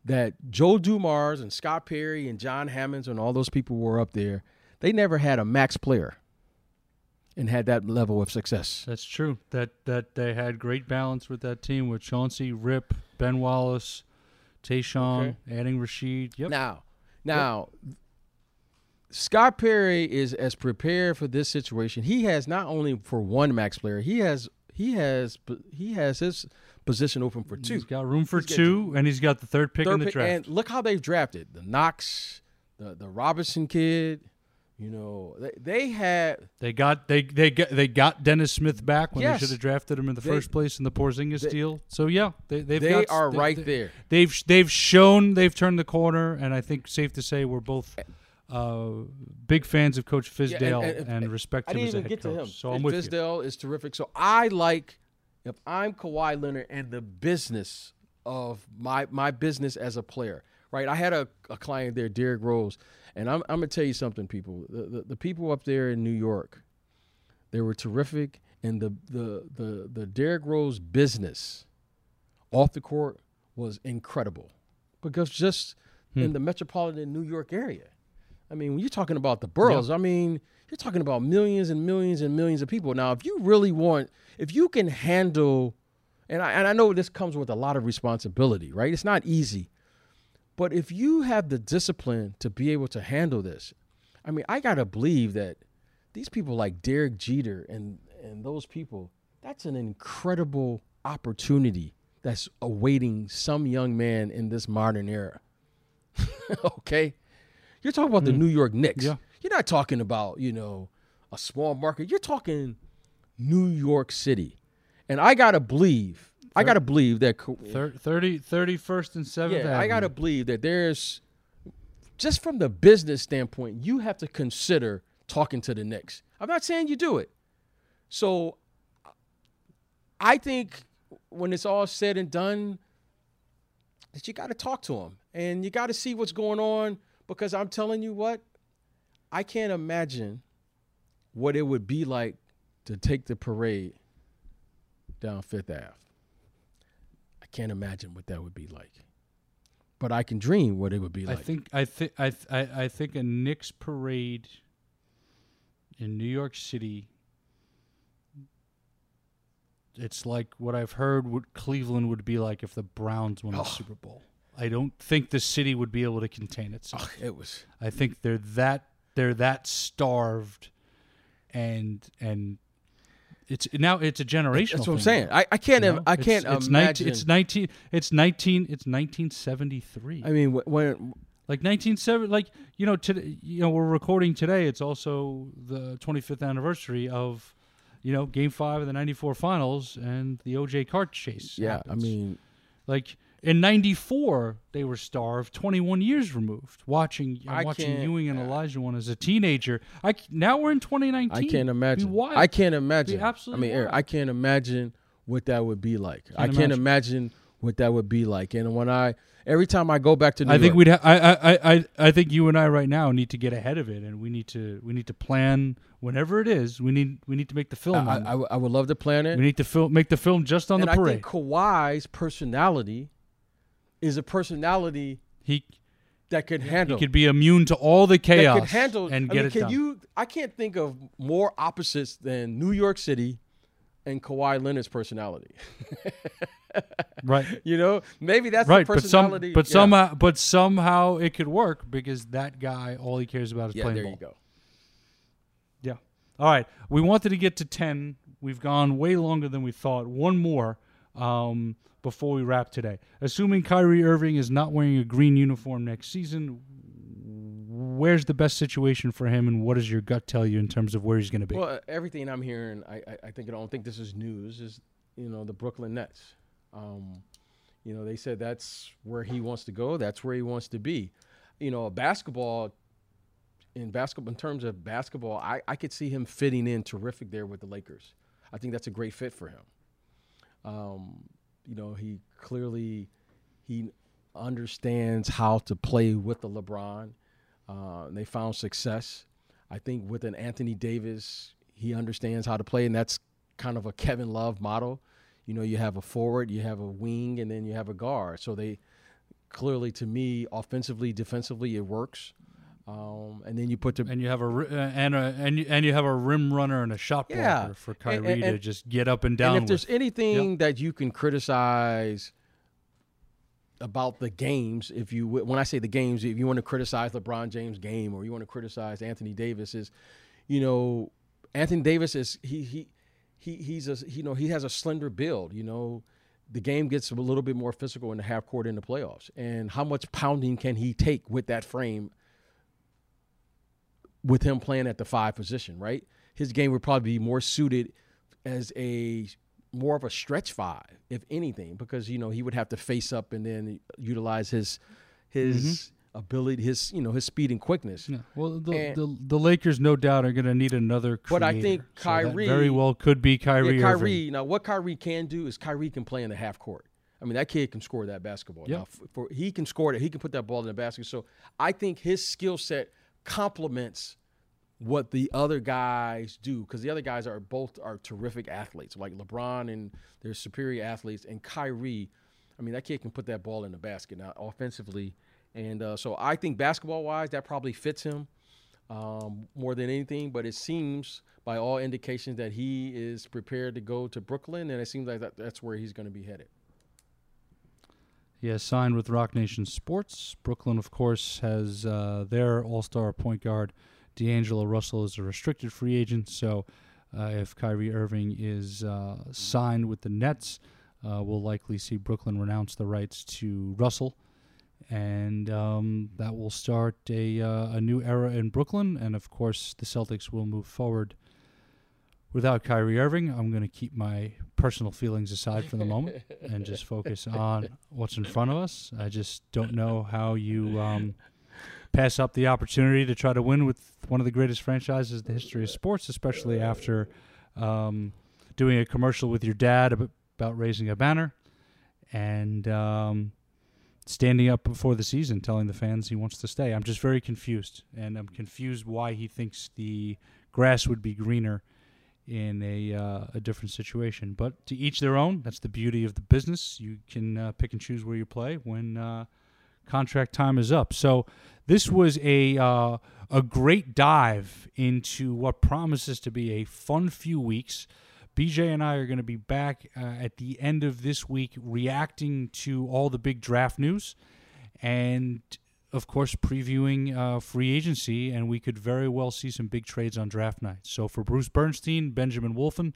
D: that Joe Dumars and Scott Perry and John Hammonds and all those people were up there. They never had a max player and had that level of success.
C: That's true. That that they had great balance with that team with Chauncey, Rip, Ben Wallace, Tayshaun, adding Rasheed. Yep.
D: Now, now Scott Perry is as prepared for this situation. He has not only for one max player, he has he has he has his position open for two.
C: He's got room for
D: He's
C: two, and he's got the third pick in the
D: pick-
C: draft.
D: And look how they've drafted the Knox, the the Robinson kid. You know, they, they had
C: They got they they got they got Dennis Smith back when
D: Yes.
C: they should have drafted him in the
D: They-
C: first place in the Porzingis
D: they-
C: deal. So yeah, they they've
D: they
C: got,
D: are
C: they-
D: right there.
C: They've they've shown they've turned the corner, and I think safe to say we're both uh, big fans of Coach Fizdale
D: and-
C: and,
D: and-
C: respect
D: I
C: him
D: didn't
C: as a head
D: get to
C: coach.
D: him.
C: So I'm with you.
D: Fizdale is terrific. So I like if I'm Kawhi Leonard and the business of my my business as a player, right? I had a, a client there, Derrick Rose, and I'm I'm gonna tell you something, people. The, the the people up there in New York, they were terrific, and the the the the Derrick Rose business off the court was incredible because just
C: Hmm.
D: in the metropolitan New York area. I mean, when you're talking about the boroughs, I mean, you're talking about millions and millions and millions of people. Now, if you really want, if you can handle, and I, and I know this comes with a lot of responsibility, right? It's not easy. But if you have the discipline to be able to handle this, I mean, I got to believe that these people like Derek Jeter and, and those people, that's an incredible opportunity that's awaiting some young man in this modern era. okay, you're talking about the mm-hmm. New York Knicks.
C: Yeah.
D: You're not talking about you know a small market. You're talking New York City, and I gotta believe. I gotta believe that. co-
C: Thir- 30, 31st and 7th
D: Yeah, I
C: Avenue.
D: gotta believe that there's just from the business standpoint, you have to consider talking to the Knicks. I'm not saying you do it. So I think when it's all said and done, that you got to talk to them and you got to see what's going on because I'm telling you what, I can't imagine what it would be like to take the parade down Fifth Ave. I can't imagine what that would be like. But I can dream what it would be
C: I
D: like.
C: think I think I, th- I I think a Knicks parade in New York City. It's like what I've heard what Cleveland would be like if the Browns won the
D: Oh.
C: Super Bowl. I don't think the city would be able to contain itself.
D: it was
C: I think they're that they're that starved, and and it's now it's a generational.
D: That's what I'm saying. I, I can't
C: you know?
D: I can't
C: it's,
D: imagine.
C: 19, it's nineteen. It's nineteen. It's nineteen seventy three.
D: I mean, when
C: Like 1970, like you know, today, you know, we're recording today. It's also the 25th anniversary of, you know, Game Five of the '94 Finals and the OJ cart chase.
D: yeah,
C: happens.
D: I mean,
C: like in '94, they were starved, 21 years removed, watching
D: I
C: uh,
D: watching
C: Ewing and Elijah one as a teenager. I now we're in 2019.
D: I can't imagine. I can't imagine.
C: absolutely
D: I mean, Eric. I can't imagine what that would be like. I
C: Can't
D: can't
C: imagine.
D: imagine what that would be like. And when I every time I go back to New
C: I think
D: York,
C: we'd. Ha- I, I. I. I. I think you and I right now need to get ahead of it, and we need to. We need to plan whenever it is. We need. We need to make the film.
D: I, I, I would love to plan it.
C: We need to film, make the film just on
D: and
C: the parade.
D: I think Kawhi's personality is a personality
C: he
D: that could handle.
C: he could be immune to all the
D: that
C: chaos
D: could handle
C: and
D: I
C: get
D: mean,
C: it
D: can
C: done.
D: you? I can't think of more opposites than New York City and Kawhi Leonard's personality.
C: right,
D: You know, maybe that's
C: right.
D: the
C: But some, but
D: yeah.
C: somehow, but somehow it could work because that guy, all he cares about is
D: yeah,
C: playing
D: there
C: ball.
D: you go.
C: Yeah. All right. We wanted to get to 10. We've gone way longer than we thought. One more um, before we wrap today. Assuming Kyrie Irving is not wearing a green uniform next season, where's the best situation for him, and what does your gut tell you in terms of where he's going to be?
D: Well, uh, everything I'm hearing, I, I, I think I don't think this is news. Is you know the Brooklyn Nets. Um, you know they said that's where he wants to go. That's where he wants to be. You know, basketball. In basketball, in terms of basketball, I, I could see him fitting in terrific there with the Lakers. I think that's a great fit for him. Um, you know, he clearly he understands how to play with the LeBron. Uh, they found success. I think with an Anthony Davis, he understands how to play, and that's kind of a Kevin Love model. You know, you have a forward, you have a wing, and then you have a guard. So they clearly, to me, offensively, defensively, it works. Um, and then you put the
C: and you have a uh, and a and you, and you have a rim runner and a shot blocker
D: Yeah.
C: for
D: And-
C: Kyrie
D: and-
C: to just get up and down.
D: and if there's
C: with.
D: anything that you can criticize about the games, if you when I say the games, if you want to criticize LeBron James' game or you want to criticize Anthony Davis, is you know Anthony Davis is he he he he's a you know he has a slender build. You know the game gets a little bit more physical in the half court in the playoffs, and how much pounding can he take with that frame? With him playing at the five position, right? His game would probably be more suited as a more of a stretch five, if anything, because you know he would have to face up and then utilize his his mm-hmm. ability, his you know his speed and quickness.
C: Yeah. Well, the,
D: And-
C: the the Lakers no doubt are going to need another.
D: But I
C: creator.
D: think
C: So
D: Kyrie-
C: very well could be Kyrie.
D: Yeah,
C: Irving.
D: Now, what Kyrie can do is Kyrie can play in the half court. I mean, that kid can score that basketball.
C: Yeah.
D: Now, for he can score it. He can put that ball in the basket. So I think his skill set complements what the other guys do because the other guys are both are terrific athletes, like LeBron and they're superior athletes, and Kyrie. I mean, that kid can put that ball in the basket now offensively, and uh, so I think basketball wise, that probably fits him um, more than anything. But it seems, by all indications, that he is prepared to go to Brooklyn, and it seems like that, that's where he's going to be headed.
C: He has signed with Roc Nation Sports. Brooklyn, of course, has uh, their All Star point guard D'Angelo Russell is a restricted free agent. So, uh, if Kyrie Irving is uh, signed with the Nets, uh, we'll likely see Brooklyn renounce the rights to Russell and um, that will start a uh, a new era in Brooklyn. And of course, the Celtics will move forward without Kyrie Irving. I'm going to keep my personal feelings aside for the moment and just focus on what's in front of us. I just don't know how you um, pass up the opportunity to try to win with one of the greatest franchises in the history of sports, especially after um, doing a commercial with your dad about raising a banner and um, standing up before the season telling the fans he wants to stay. I'm just very confused, and I'm confused why he thinks the grass would be greener in a uh, a different situation. But to each their own. That's the beauty of the business. You can uh, pick and choose where you play when uh, contract time is up. So this was a uh, a great dive into what promises to be a fun few weeks. BJ and I are going to be back uh, at the end of this week reacting to all the big draft news and of course, previewing uh, free agency, and we could very well see some big trades on draft night. So for Bruce Bernstein, Benjamin Wolfen,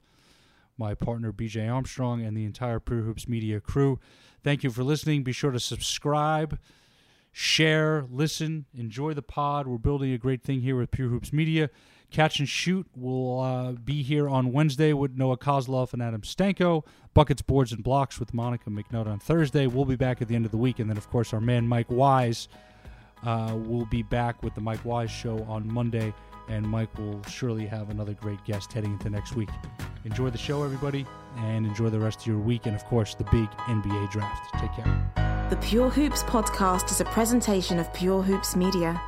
C: my partner BJ Armstrong, and the entire Pure Hoops Media crew, thank you for listening. Be sure to subscribe, share, listen, enjoy the pod. We're building a great thing here with Pure Hoops Media. Catch and Shoot will uh, be here on Wednesday with Noah Kozlov and Adam Stanko. Buckets, Boards, and Blocks with Monica McNutt on Thursday. We'll be back at the end of the week. And then, of course, our man Mike Wise uh, will be back with the Mike Wise Show on Monday, and Mike will surely have another great guest heading into next week. Enjoy the show, everybody, and enjoy the rest of your week, and of course, the big NBA draft. Take care.
B: The Pure Hoops podcast is a presentation of Pure Hoops Media.